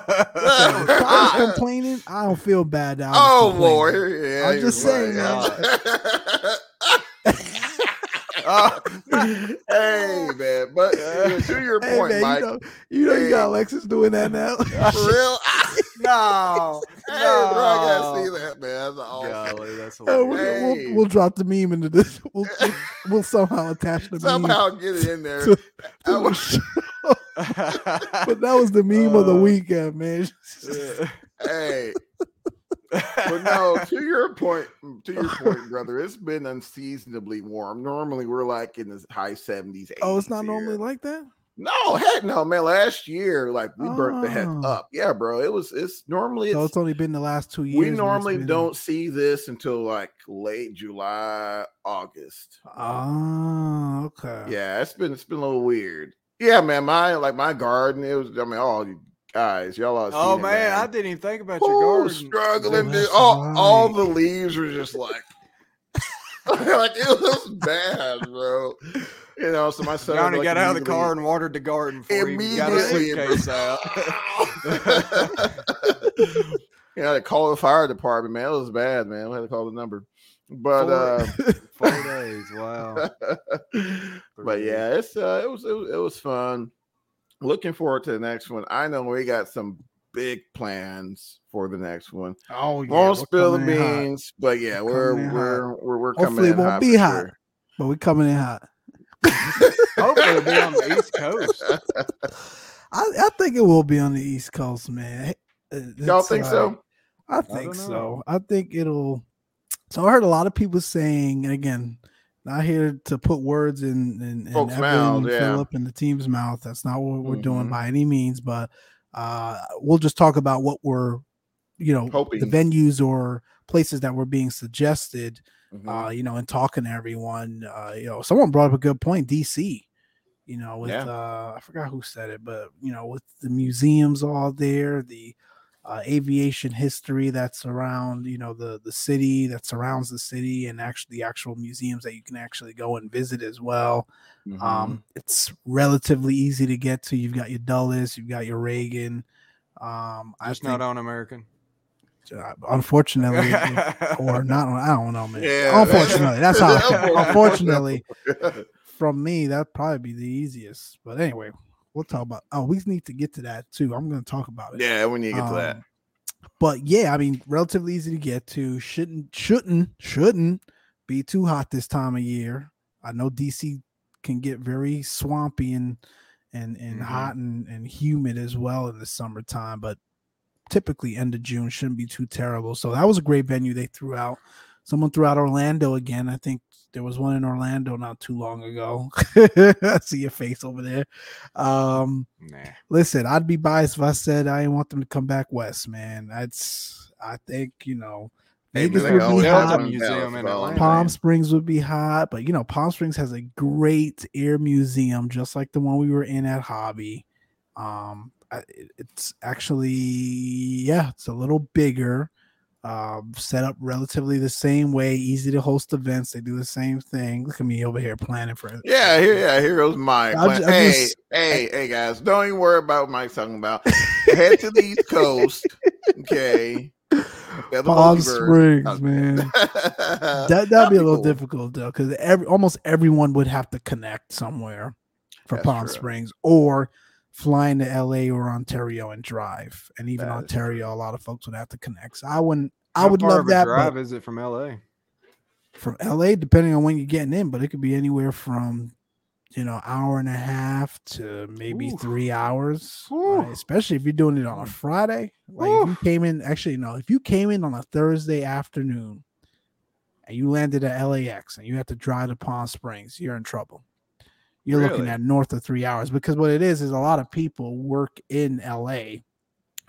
[LAUGHS] If I was complaining, I don't feel bad. That I was oh complaining. lord! Yeah, I'm you're just saying, right. hey man, but yeah, to your Hey point, man, Mike. you know, you know, you got Alexis doing that now. for real? No, [LAUGHS] hey, bro, I gotta no. see that, man. That's awesome. Golly, that's Uh, we'll, Hey. we'll, we'll drop the meme into this. [LAUGHS] We'll, we'll, [LAUGHS] we'll somehow attach the meme. Somehow get it in there. to- to I the was- show. but that was the meme of the Uh, weekend, man. hey, but no, to your point, to your point, brother, it's been unseasonably warm. Normally, we're like in the high seventies. oh, it's not normally like that. No, heck no, man. Last year, like we burnt the heck Oh. up. Yeah, bro. It was. It's normally. So It's, it's only been the last two years. we normally been- don't see this until like late July, August. Ah, okay. Yeah, it's been it's been a little weird. Yeah, man. My like my garden. It was. I mean, all you guys, y'all. All oh seen it, man, I didn't even think about your garden. struggling. Oh, dude. that's All, all right. the leaves were just like, [LAUGHS] like it was bad, bro. You know, so my son Johnny like, got out of the car and watered the garden for him. Got a Immediately, suitcase out. [LAUGHS] [LAUGHS] you had to call the fire department, man. It was bad, man. We had to call the number. But uh [LAUGHS] Four days. Wow. but yeah, it's uh it was, it was it was fun. Looking forward to the next one. I know we got some big plans for the next one. Oh yeah. Won't we're spill the in hot, beans, but yeah, we're in we're, we're we're coming Hopefully it in won't hot be hot. sure. but we coming in hot. [LAUGHS] Hopefully it'll be on the East Coast. [LAUGHS] I, I think it will be on the East Coast, man. Y'all It's think like- so? I think don't so. I think it'll. So I heard a lot of people saying, and again, not here to put words in in, in Folks' Evan mouths, and yeah. Philip and the team's mouth. That's not what we're doing Mhm. by any means. But uh, we'll just talk about what we're, you know, Hoping. the venues or places that were being suggested. Mhm. Uh, you know, and talking to everyone. Uh, you know, someone brought up a good point. DC. You know, with Yeah. uh, I forgot who said it, but you know, with the museums all there, the uh, aviation history that's around, you know, the the city that surrounds the city, and actually the actual museums that you can actually go and visit as well. Mhm. Um, it's relatively easy to get to. You've got your Dulles, you've got your Reagan. Um, I Just think, not on American. Uh, unfortunately, [LAUGHS] or not. I don't know, man. Yeah, unfortunately, that's how. [LAUGHS] Unfortunately. from me, that'd probably be the easiest. But anyway, we'll talk about. Oh, we need to get to that too. I'm going to talk about it. yeah, we need to get to that. Um, but yeah, I mean, relatively easy to get to. Shouldn't shouldn't shouldn't be too hot this time of year. I know DC can get very swampy and and and Mhm. hot and, and humid as well in the summertime, but typically end of June shouldn't be too terrible. So that was a great venue they threw out. Someone threw out Orlando again. I think there was one in Orlando not too long ago. [LAUGHS] I see your face over there. Um, Nah. listen, I'd be biased if I said I didn't want them to come back west, man. That's I think you know Vegas would be hot. museum in Atlanta. Palm Springs would be hot, but you know, Palm Springs has a great air museum, just like the one we were in at Hobby. Um, I- it- it's actually yeah, it's a little bigger, um, set up relatively the same way, easy to host events. They do the same thing. Look at me over here planning for it. Yeah, here, yeah, here goes Mike. I'm Like, ju- I'm hey, just- hey, hey, guys, don't even worry about what Mike's talking about. Head to the East Coast, okay? Palm. Springs, man. that [LAUGHS] That that'd be a little difficult though, because every almost everyone would have to connect somewhere for That's Palm true. Springs or flying to LA or Ontario and drive. And even That Ontario, a lot of folks would have to connect. So I wouldn't I would love that drive is it from LA? from LA, depending on when you're getting in, but it could be anywhere from you know, hour and a half to maybe Oof. three hours. Right? Especially if you're doing it on a Friday. Like if you came in actually no, if you came in on a Thursday afternoon and you landed at LAX and you have to drive to Palm Springs, you're in trouble. You're looking at north of three hours because what it is is a lot of people work in LA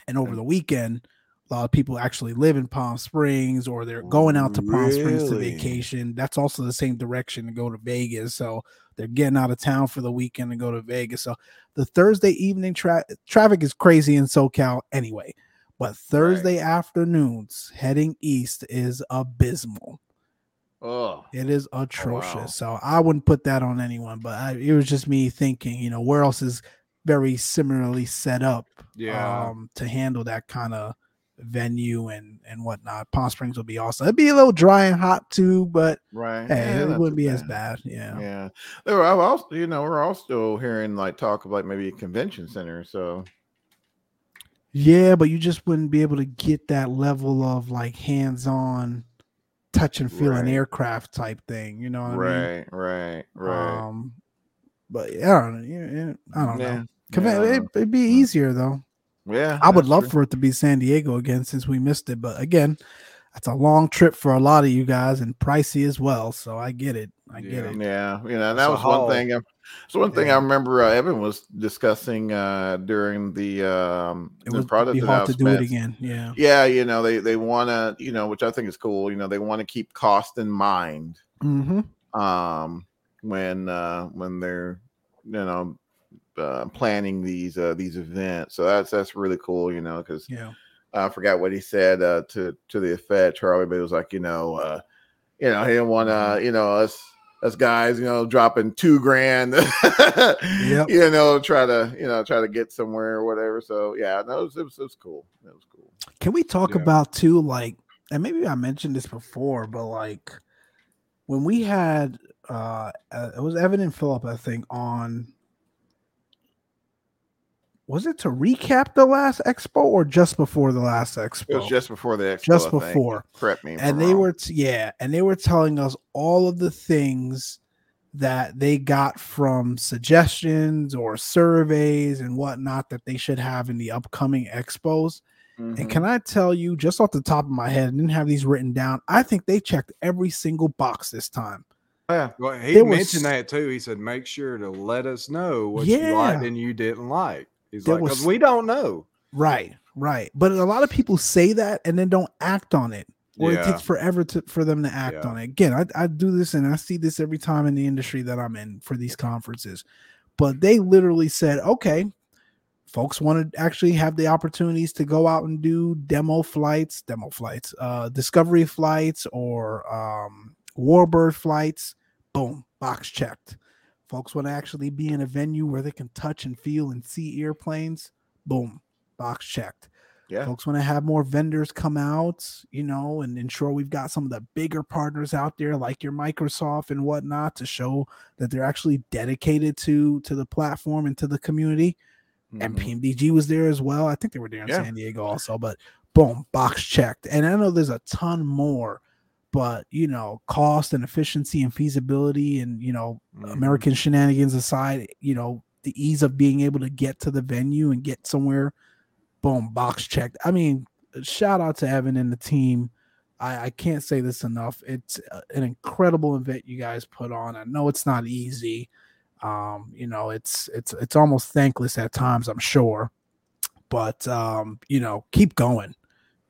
and over Mm. the weekend, a lot of people actually live in Palm Springs or they're going out to Palm Springs to vacation. That's also the same direction to go to Vegas. So they're getting out of town for the weekend to go to Vegas. So the Thursday evening tra- traffic is crazy in SoCal anyway. But Thursday afternoons heading east is abysmal. Oh, It is atrocious. wow. So I wouldn't put that on anyone. But I, it was just me thinking, you know, where else is very similarly set up Yeah. um, to handle that kind of venue and and whatnot. Palm Springs will be awesome. It'd be a little dry and hot too, but right. hey, Yeah, it wouldn't be as bad. bad. Yeah. Yeah, there were, I've also, you know, we're also hearing like talk of like maybe a convention center. So Yeah, but you just wouldn't be able to get that level of like hands-on touch and feel an aircraft type thing. You know what I mean? right, right, right. Um, but yeah, I don't know. Yeah, yeah, I don't Yeah, know. Conven- yeah, I don't it, know. it'd be Mm. easier though. Yeah, I would love true. for it to be San Diego again since we missed it, but again, that's a long trip for a lot of you guys and pricey as well. So I get it. I get Yeah. it. Yeah, you know, that a was haul. one thing. uh, So one thing Yeah. I remember uh, Evan was discussing uh, during the um, It the product be hard to do it again. Yeah. Yeah, you know, they they want to, you know, which I think is cool. You know, they want to keep cost in mind Mm-hmm. um, when uh, when they're, you know, uh, planning these uh, these events. So that's that's really cool. You know, because Yeah. I forgot what he said uh, to to the effect. Charlie, but it was like, you know, uh, you know, he didn't want to, you know, us us guys, you know, dropping two grand, [LAUGHS] Yep. you know, try to, you know, try to get somewhere or whatever. So yeah, no, it was, it was, it was cool. That was cool. Can we talk Yeah. about too, like, and maybe I mentioned this before, but like when we had uh uh, it was Evan and Philip, I think, on was it to recap the last expo or just before the last expo? It was just before the expo. Just before. Correct me. and they wrong. were t- yeah and they were telling us all of the things that they got from suggestions or surveys and whatnot that they should have in the upcoming expos Mhm. and can i tell you just off the top of my head I didn't have these written down i think they checked every single box this time yeah, Well, he There was- mentioned that too. He said, "Make sure to let us know what you liked and you didn't like." He's There like, "Cause was- we don't know." right right but a lot of people say that and then don't act on it or it takes forever to, for them to act Yeah. on it. Again, I, I do this and I see this every time in the industry that I'm in for these conferences. But they literally said, okay, folks want to actually have the opportunities to go out and do demo flights, demo flights, uh, discovery flights, or um, warbird flights. Boom, box checked. Folks want to actually be in a venue where they can touch and feel and see airplanes. Boom, box checked yeah, folks want to have more vendors come out you know and ensure we've got some of the bigger partners out there like your microsoft and whatnot to show that they're actually dedicated to to the platform and to the community and Mhm. pmdg was there as well i think they were there in Yeah. san diego also but boom, box checked. And I know there's a ton more, but you know, cost and efficiency and feasibility and you know, Mhm. American shenanigans aside, you know, the ease of being able to get to the venue and get somewhere, boom, box checked. I mean, shout out to Evan and the team. I, I can't say this enough. It's uh, an incredible event you guys put on. I know it's not easy. Um, you know, it's it's it's almost thankless at times, I'm sure. But um, you know, keep going.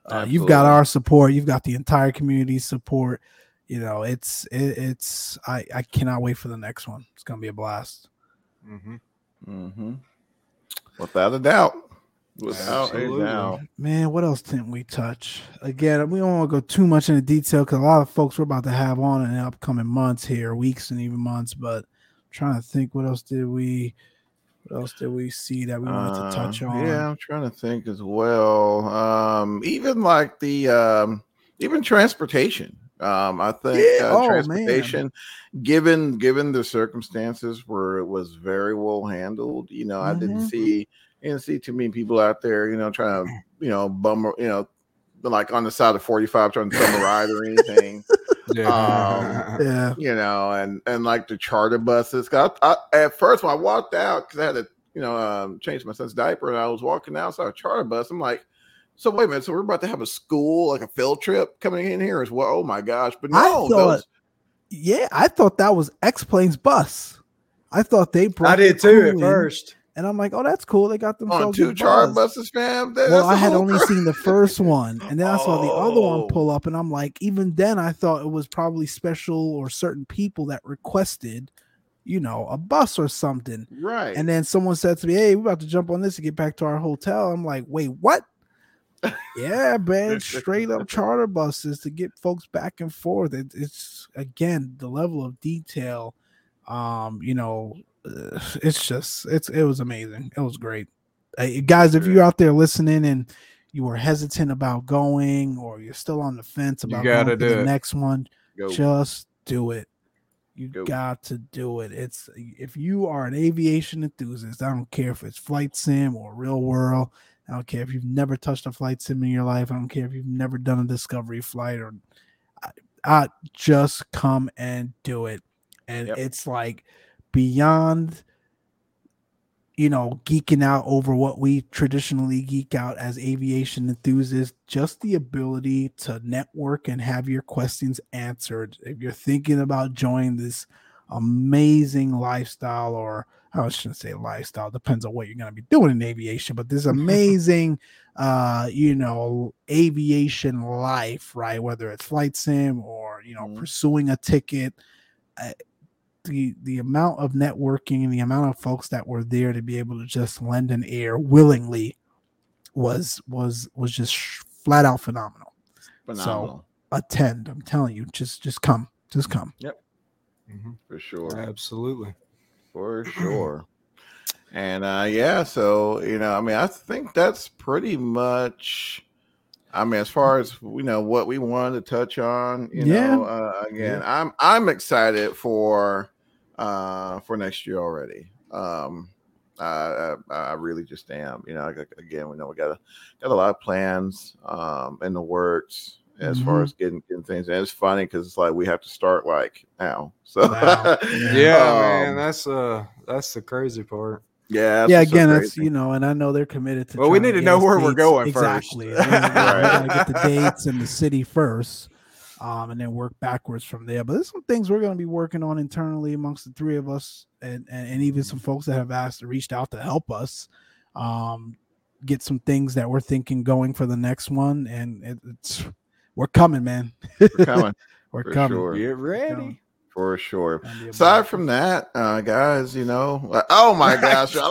Uh, you've got our support. You've got the entire community's support. You know, it's it, it's I I cannot wait for the next one. It's gonna be a blast. Mhm. hmm Without a doubt. Without Absolutely. a doubt. Man, what else didn't we touch? Again, we don't want to go too much into detail because a lot of folks we're about to have on in the upcoming months here, weeks and even months. But I'm trying to think, what else did we, what else did we see that we wanted Uh, to touch on? Yeah, I'm trying to think as well. Um, even like the um, even transportation. Um, I think Yeah, uh, oh, man. transportation, given given the circumstances where it was very well handled. You know, I didn't Mhm. see didn't see too many people out there. You know, trying to you know bum you know like on the side of 45 trying to bum a ride or anything. [LAUGHS] Yeah. [LAUGHS] Yeah, you know, and and like the charter buses. 'Cause I, I, at first, when I walked out, because I had to, you know, um, change my son's diaper, and I was walking out, saw a charter bus. I'm like, so wait a minute, so we're about to have a school, like a field trip coming in here as well. Oh my gosh! But I no, thought- those, yeah. I thought that was X Plane's bus. I thought they brought I did too crew at in, first. And I'm like, oh, that's cool. They got themselves on two charter buses, fam. That- Well, I had only seen the first [LAUGHS] one, and then I saw the other one pull up, and I'm like, even then, I thought it was probably special or certain people that requested, you know, a bus or something. right. And then someone said to me, "Hey, we're about to jump on this to get back to our hotel." I'm like, "Wait, what?" [LAUGHS] yeah, man, straight up charter buses to get folks back and forth. It, it's again the level of detail. Um, you know, [SIGHS] it's just it's it was amazing. It was great, uh, Hey, guys. If you're out there listening and you were hesitant about going, or you're still on the fence about going to the it. next one, Go. just do it. You Go. got to do it. It's if you are an aviation enthusiast, I don't care if it's flight sim or real world. I don't care if you've never touched a flight sim in your life. I don't care if you've never done a discovery flight or I, I just come and do it. And Yep. it's like beyond you know, geeking out over what we traditionally geek out as aviation enthusiasts, just the ability to network and have your questions answered. If you're thinking about joining this amazing lifestyle, or I shouldn't say lifestyle, depends on what you're going to be doing in aviation, but this [LAUGHS] amazing, uh, you know, aviation life, right? Whether it's flight sim or, you know, Mhm. pursuing a ticket. uh, the the amount of networking and the amount of folks that were there to be able to just lend an ear willingly was was was just flat out phenomenal. Phenomenal Attend, I'm telling you, just just come, just come. Mhm. for sure. Absolutely. for sure. And uh yeah, so you know, I mean, I think that's pretty much I mean, as far as you know, what we wanted to touch on, you Yeah. know, uh, again, I'm I'm excited for uh for next year already. Um I, I I really just am. You know, again, we know we got a got a lot of plans um in the works as far Mhm. as getting, getting things. And it's funny because it's like we have to start like now. So Now, [LAUGHS] Yeah, Um, man. That's uh that's the crazy part. Yeah, yeah, that's so again, that's you know, and I know they're committed to. Well, we need to get know where we're dates- going first. exactly. [LAUGHS] We gotta- we gotta get the Right. dates and the city first, um, and then work backwards from there. But there's some things we're going to be working on internally amongst the three of us, and, and and even some folks that have asked reached out to help us, um, get some things that we're thinking going for the next one, and it, it's we're coming, man. We're coming [LAUGHS] we're for coming. sure. Get ready. Coming. for sure. Gonna be a Aside from that, uh, guys, you know, like- oh my gosh, [LAUGHS] [LAUGHS] and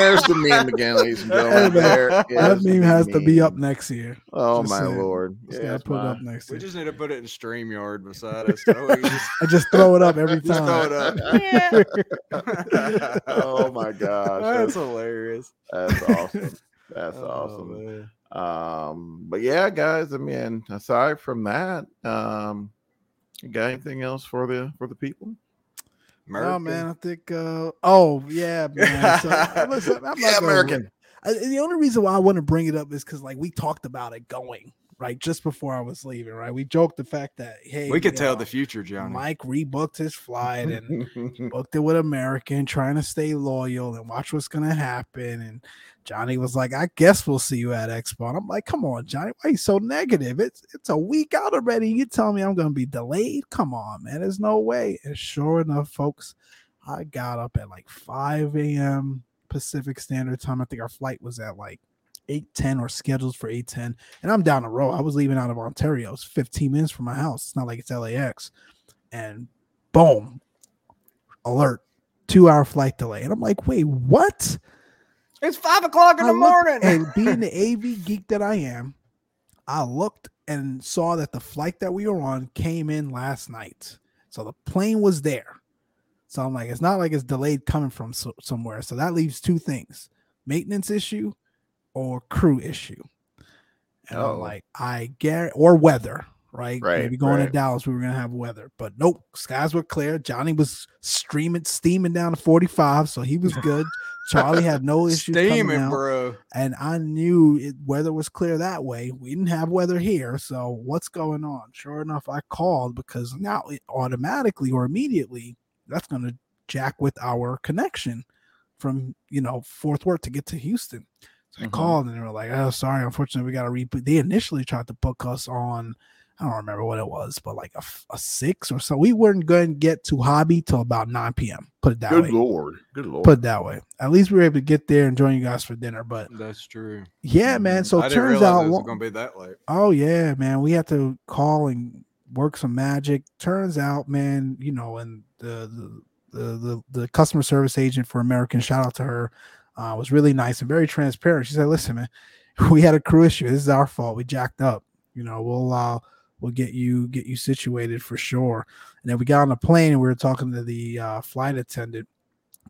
there's the meme again, ladies and gentlemen. Hey, There that is the meme has to be up next year. Oh Just my saying. lord! Just Yes, gotta put it my- up next We just need to put it in StreamYard beside us. [LAUGHS] just- I just throw it up every Just throw time. it up. oh my gosh, That's that's, hilarious. that's awesome. That's Oh, awesome. man. Um, but yeah, guys, I mean, aside from that, um, you got anything else for the for the people? Oh American. man, I think. uh Oh yeah, man. So, listen, I'm [LAUGHS] not Yeah, American. I, the only reason why I want to bring it up is because like we talked about it going right just before I was leaving. Right, we joked the fact that hey, we could you tell the future, Johnny. Mike rebooked his flight and [LAUGHS] booked it with American, trying to stay loyal and watch what's gonna happen. And Johnny was like, "I guess we'll see you at Expo." And I'm like, "Come on, Johnny, why are you so negative? It's it's a week out already. You tell me I'm gonna be delayed? Come on, man. There's no way." And sure enough, folks, I got up at like 5 a.m. Pacific Standard Time. I think our flight was at like 8:10 or scheduled for 8:10. And I'm down the road. I was leaving out of Ontario. It's 15 minutes from my house. It's not like it's LAX. And boom, alert, two hour flight delay. And I'm like, wait, what? It's five o'clock in I the looked- morning. And [LAUGHS] being the AV geek that I am, I looked and saw that the flight that we were on came in last night. So the plane was there. So I'm like, it's not like it's delayed coming from so- somewhere. So that leaves two things maintenance issue or crew issue. And I'm Oh. like, I get or weather, right? Right, Maybe going to. Dallas, we were gonna have weather, but nope, skies were clear. Johnny was streaming, steaming down to 45, so he was [LAUGHS] good. Charlie had no [LAUGHS] issues coming Steaming, out bro. and I knew it, weather was clear that way. We didn't have weather here, so what's going on? Sure enough, I called because now it automatically or immediately that's going to jack with our connection from you know Fort Worth to get to Houston. So I Mhm. called and they were like, "Oh, sorry, unfortunately, we got to reboot." They initially tried to book us on. I don't remember what it was, but like a, a six or so. We weren't going to get to Hobby till about 9 p.m. Put it that Good way. lord. Good lord. Put it that way. At least we were able to get there and join you guys for dinner. But That's true. yeah, man. So I it turns out, it was going to be that late. oh yeah, man, we had to call and work some magic. Turns out, man, you know, and the the the the, the customer service agent for American, shout out to her, uh, was really nice and very transparent. She said, "Listen, man, [LAUGHS] we had a crew issue. This is our fault. We jacked up. You know, we'll uh, we'll get you get you situated for sure." And then we got on the plane and we were talking to the uh, flight attendant.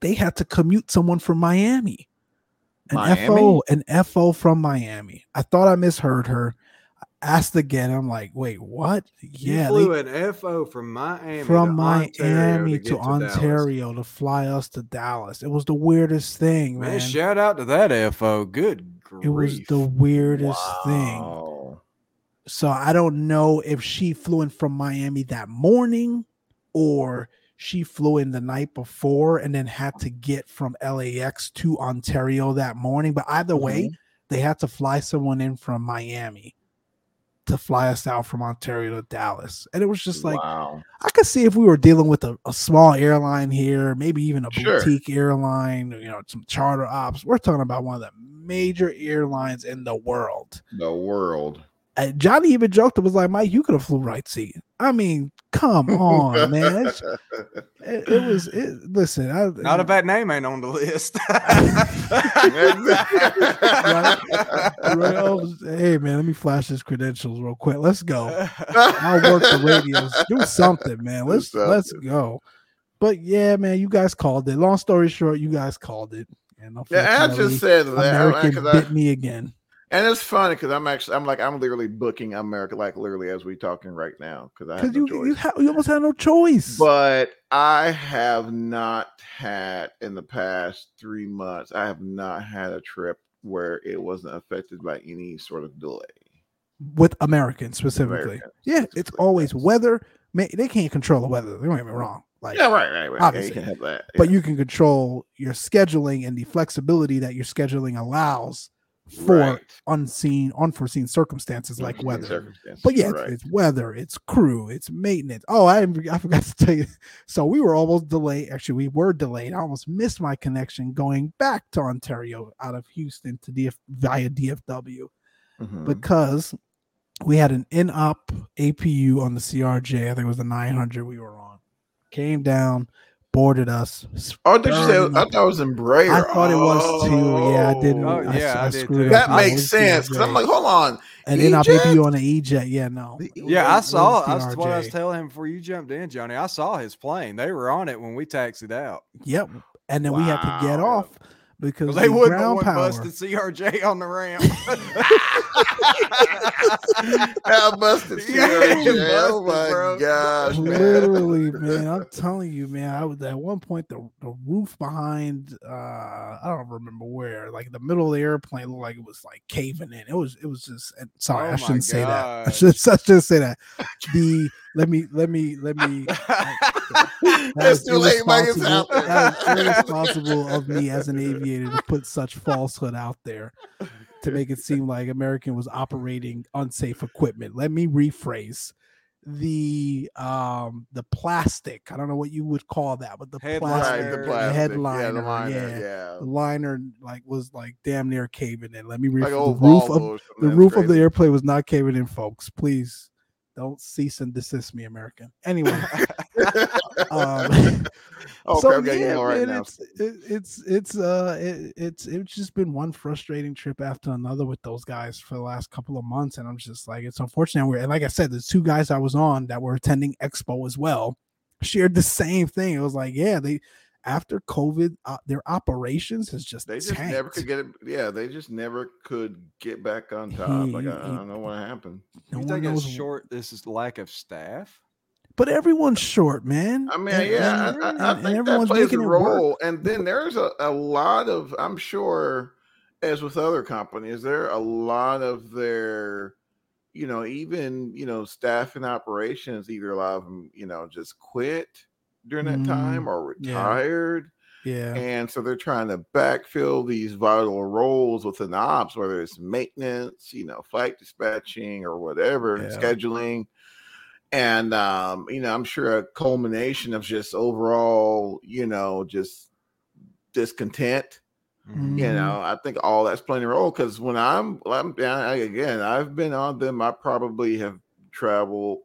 They had to commute someone from Miami. An FO, Miami? an FO from Miami. I thought I misheard her. I asked again. I'm like, wait, what? Yeah, you flew they- an FO from Miami from to Ontario Miami to, to, to Dallas. Ontario to fly us to Dallas. It was the weirdest thing, Man, man. shout out to that FO. Good grief. it was the weirdest thing. So I don't know if she flew in from Miami that morning or she flew in the night before and then had to get from LAX to Ontario that morning. But either mm-hmm. way, they had to fly someone in from Miami to fly us out from Ontario to Dallas. And it was just like, wow. I could see if we were dealing with a, a small airline here, maybe even a Sure. boutique airline, you know, some charter ops. We're talking about one of the major airlines in the world. The world. And Johnny even joked, it was like, Mike, you could have flew right seat. I mean, come on, [LAUGHS] man. It, it was, it, listen, I, Not if that name ain't on the list. [LAUGHS] Right, oh, hey, man, let me flash his credentials real quick. Let's go. I'll work the radios. Do something, man. Let's let's go. But yeah, man, you guys called it. Long story short, you guys called it. And yeah, I just said that American because bit I, me again. And it's funny because I'm actually I'm like I'm literally booking America like literally as we're talking right now because I have no you you, ha- you almost had no choice. But I have not had in the past three months. I have not had a trip where it wasn't affected by any sort of delay. with Americans specifically. American Yeah, it's always yes. weather. Man, they can't control the weather. They don't get me wrong. Like, Yeah, right, right, right. Yeah, obviously. you can have that. but you can control your scheduling and the flexibility that your scheduling allows for Right. unseen, unforeseen circumstances like Unforeseen weather. circumstances, But yeah, it's, right. it's weather, it's crew, it's maintenance. Oh, I I forgot to tell you. [LAUGHS] So we were almost delayed. Actually, we were delayed. I almost missed my connection going back to Ontario out of Houston to DF via DFW Mhm. because we had an in-op APU on the CRJ. I think it was the 900 we were on. Came down, boarded us. oh, did you say? I thought it was Embraer. I thought it was too. Yeah, I oh. didn't. Oh, I, yeah, I I did screwed too. up. That I makes sense because I'm like, hold on. an in-op E-Jet? APU on the E-Jet. Yeah, no. The Yeah, I It was saw. the That's what I was telling him before you jumped in, Johnny. I saw his plane. They were on it when we taxied out. Yep. And then we had to get Wow. off because They the wouldn't have ground one power. busted CRJ on the ramp. [LAUGHS] How [LAUGHS] busted Yeah, CRJ. Oh my bro. gosh, man. Literally, man, I'm telling you, man. I was at one point the, the roof behind uh I don't remember where, like the middle of the airplane looked like it was like caving in. It was it was just sorry, Oh I shouldn't say that. [LAUGHS] I should I shouldn't say that. The let me let me let me [LAUGHS] that It's too late, Mike. It's irresponsible- out there. That is irresponsible of me as an aviator to put such falsehood out there to make it seem like American was operating unsafe equipment. Let me rephrase the um the plastic. I don't know what you would call that, but the Headliner. plastic, Right, the The headliner, yeah, the liner. yeah. Yeah. the liner like was like damn near caving in. Let me rephrase Like the roof of or the That's roof of the airplane was not caving in, folks. Please don't cease and desist me, American. Anyway, [LAUGHS] um, Oh, [LAUGHS] [LAUGHS] so okay, yeah, right man, it's it, it's it's uh it, it's it's just been one frustrating trip after another with those guys for the last couple of months, and I'm just like it's unfortunate. We're, and like I said, the two guys I was on that were attending Expo as well shared the same thing. It was like, yeah, they after COVID, uh, their operations has just They just never could get it. Yeah, they just never could get back on top. Like He- I, I don't know what happened. No you one think knows it's short? This is lack of staff. But everyone's short, man. I mean, And- yeah, and- I, I, and- I and think that everyone's plays a making role. And then there's a, a lot of, I'm sure, as with other companies, there are a lot of their, you know, even you know, staff and operations. Either a lot of them, you know, just quit during that time or retired. Yeah, And so they're trying to backfill these vital roles within ops, whether it's maintenance, you know, flight dispatching or whatever, Yeah. scheduling. And um, you know, I'm sure a culmination of just overall, you know, just discontent. Mm-hmm. You know, I think all that's playing a role because when I'm, I'm I, again, I've been on them. I probably have traveled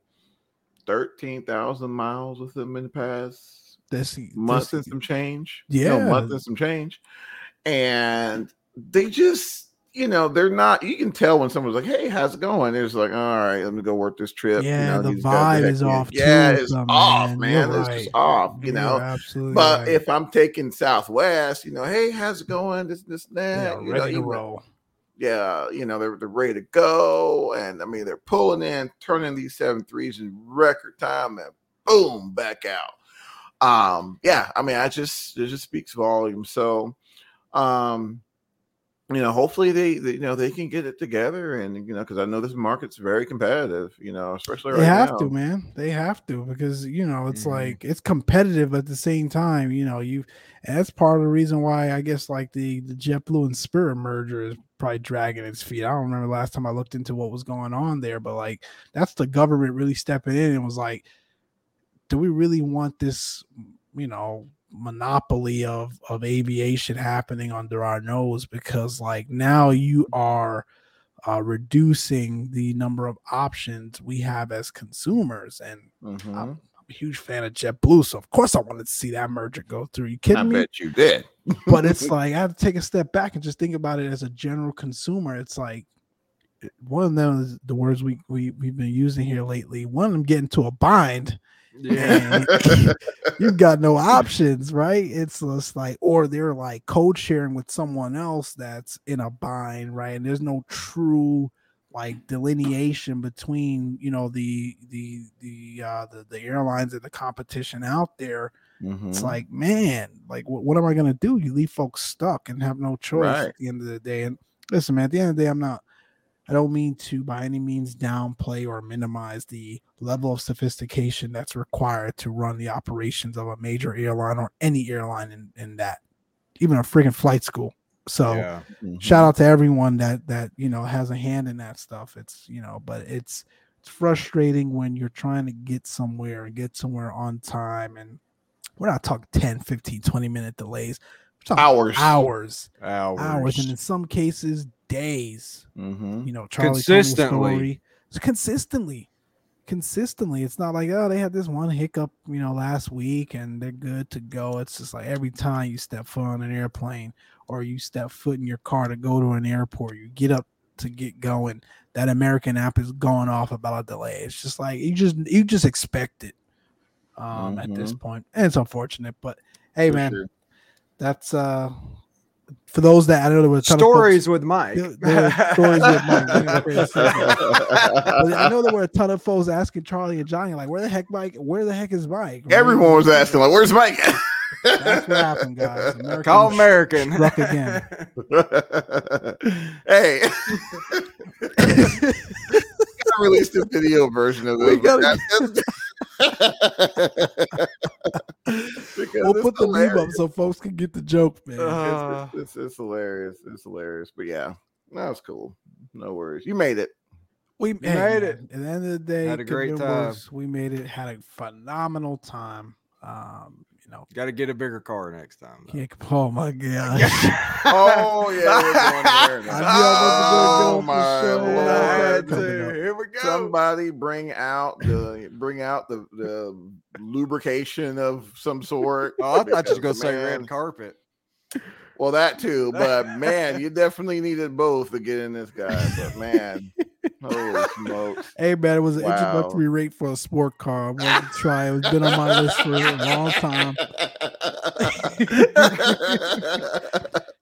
thirteen thousand miles with them in the past this month this- and some change. Yeah. no, month and some change. And they just, you know, they're not. You can tell when someone's like, "Hey, how's it going?" There's like, "All right, let me go work this trip." Yeah, you know, the vibe is off yeah. It's them, off, man. man. It's just off, you You're know. absolutely But right. if I'm taking Southwest, you know, hey, how's it going? This, this, that. yeah, you know, ready to even- roll. Yeah, you know, they're, they're ready to go. And I mean, they're pulling in, turning these seven threes in record time and boom, back out. Um, yeah, I mean, I just it just speaks volume. So um, you know, hopefully they, they you know they can get it together and you know, because I know this market's very competitive, you know, especially right They have now. to, man. They have to because you know it's Mhm. like it's competitive at the same time. You know, you and that's part of the reason why I guess like the the JetBlue and Spirit merger is probably dragging its feet. I don't remember last time I looked into what was going on there, but like that's the government really stepping in and was like, do we really want this? You know, monopoly of of aviation happening under our nose because like now you are uh, reducing the number of options we have as consumers. And Mhm. I'm, I'm a huge fan of JetBlue, so of course I wanted to see that merger go through. You I kidding me? bet you did. But it's [LAUGHS] like I have to take a step back and just think about it as a general consumer. It's like one of them is the words we, we we've been using here lately. One of them getting to a bind. Yeah. [LAUGHS] you've got no [LAUGHS] options, right? It's just like, or they're like code sharing with someone else that's in a bind, right? And there's no true like delineation between you know the the the uh the, the airlines and the competition out there it's Mhm. like man like what, what am i gonna do you leave folks stuck and have no choice Right. at the end of the day and listen man at the end of the day i'm not i don't mean to by any means downplay or minimize the level of sophistication that's required to run the operations of a major airline or any airline in, in that even a freaking flight school so yeah. Mhm. shout out to everyone that that you know has a hand in that stuff it's you know but it's it's frustrating when you're trying to get somewhere and get somewhere on time and we're not talking 10 15 20 minute delays we're talking hours. hours Hours. hours and in some cases days Mhm. you know charlie told me a Consistently. story. It's consistently consistently it's not like oh they had this one hiccup you know last week and they're good to go it's just like every time you step foot on an airplane or you step foot in your car to go to an airport you get up to get going that american app is going off about a delay it's just like you just you just expect it um at this point and it's unfortunate but hey For man sure. that's uh for those that I know there were Stories of with Mike. There- there stories with Mike. We didn't create a segment. folks. I know there were a ton of folks asking Charlie and Johnny, like, where the heck Mike? Where the heck is Mike? Right? Everyone was asking, like, "Where's Mike?" That's what happened, guys. [LAUGHS] American Call American. struck again. [LAUGHS] hey, I released a video version of We this. gotta- Because [LAUGHS] We'll put the meme up so folks can get the joke, man. Uh, It's, it's, it's hilarious. It's hilarious. But yeah, that was cool. No worries. You made it. we made man, it. At the end of the day, Had a great time. worse. We made it. Had a phenomenal time. Um, you know, Got to get a bigger car next time. though. can't. Oh my god. [LAUGHS] Oh yeah, we're going there [LAUGHS] I now. knew Oh my get off the show lord! without I that had coming to. up. Here we go. Somebody bring out the bring out the the lubrication of some sort. Oh, I thought you was gonna say red carpet. Well, that too, but [LAUGHS] man, you definitely needed both to get in this guy. But man, holy smokes! [LAUGHS] Hey man, it was an Wow. introductory rate for a sport car. I wanted to try. It's been on my list for a long time.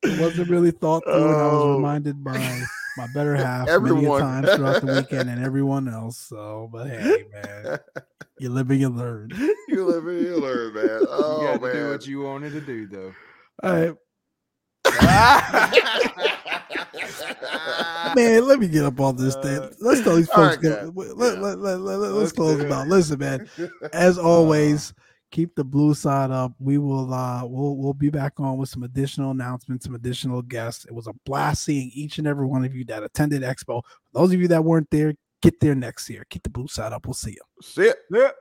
It wasn't really thought through, and I was Oh. reminded by my better half many Everyone. times throughout the weekend and everyone else. So, but hey, man, [LAUGHS] you live and you learn. you live and you learn, man. you Oh got to man. do what you wanted to do, though. All right, [LAUGHS] man, let me get up on this thing. Uh, Let's tell these all folks. right, get- let, Yeah. let, let, let, let, Let's let's close do them Listen, man. [LAUGHS] As always, keep the blue side up. We will uh we'll we'll be back on with some additional announcements, some additional guests. It was a blast seeing each and every one of you that attended Expo. For those of you that weren't there, get there next year. Keep the blue side up. We'll see you. Sit. Yeah.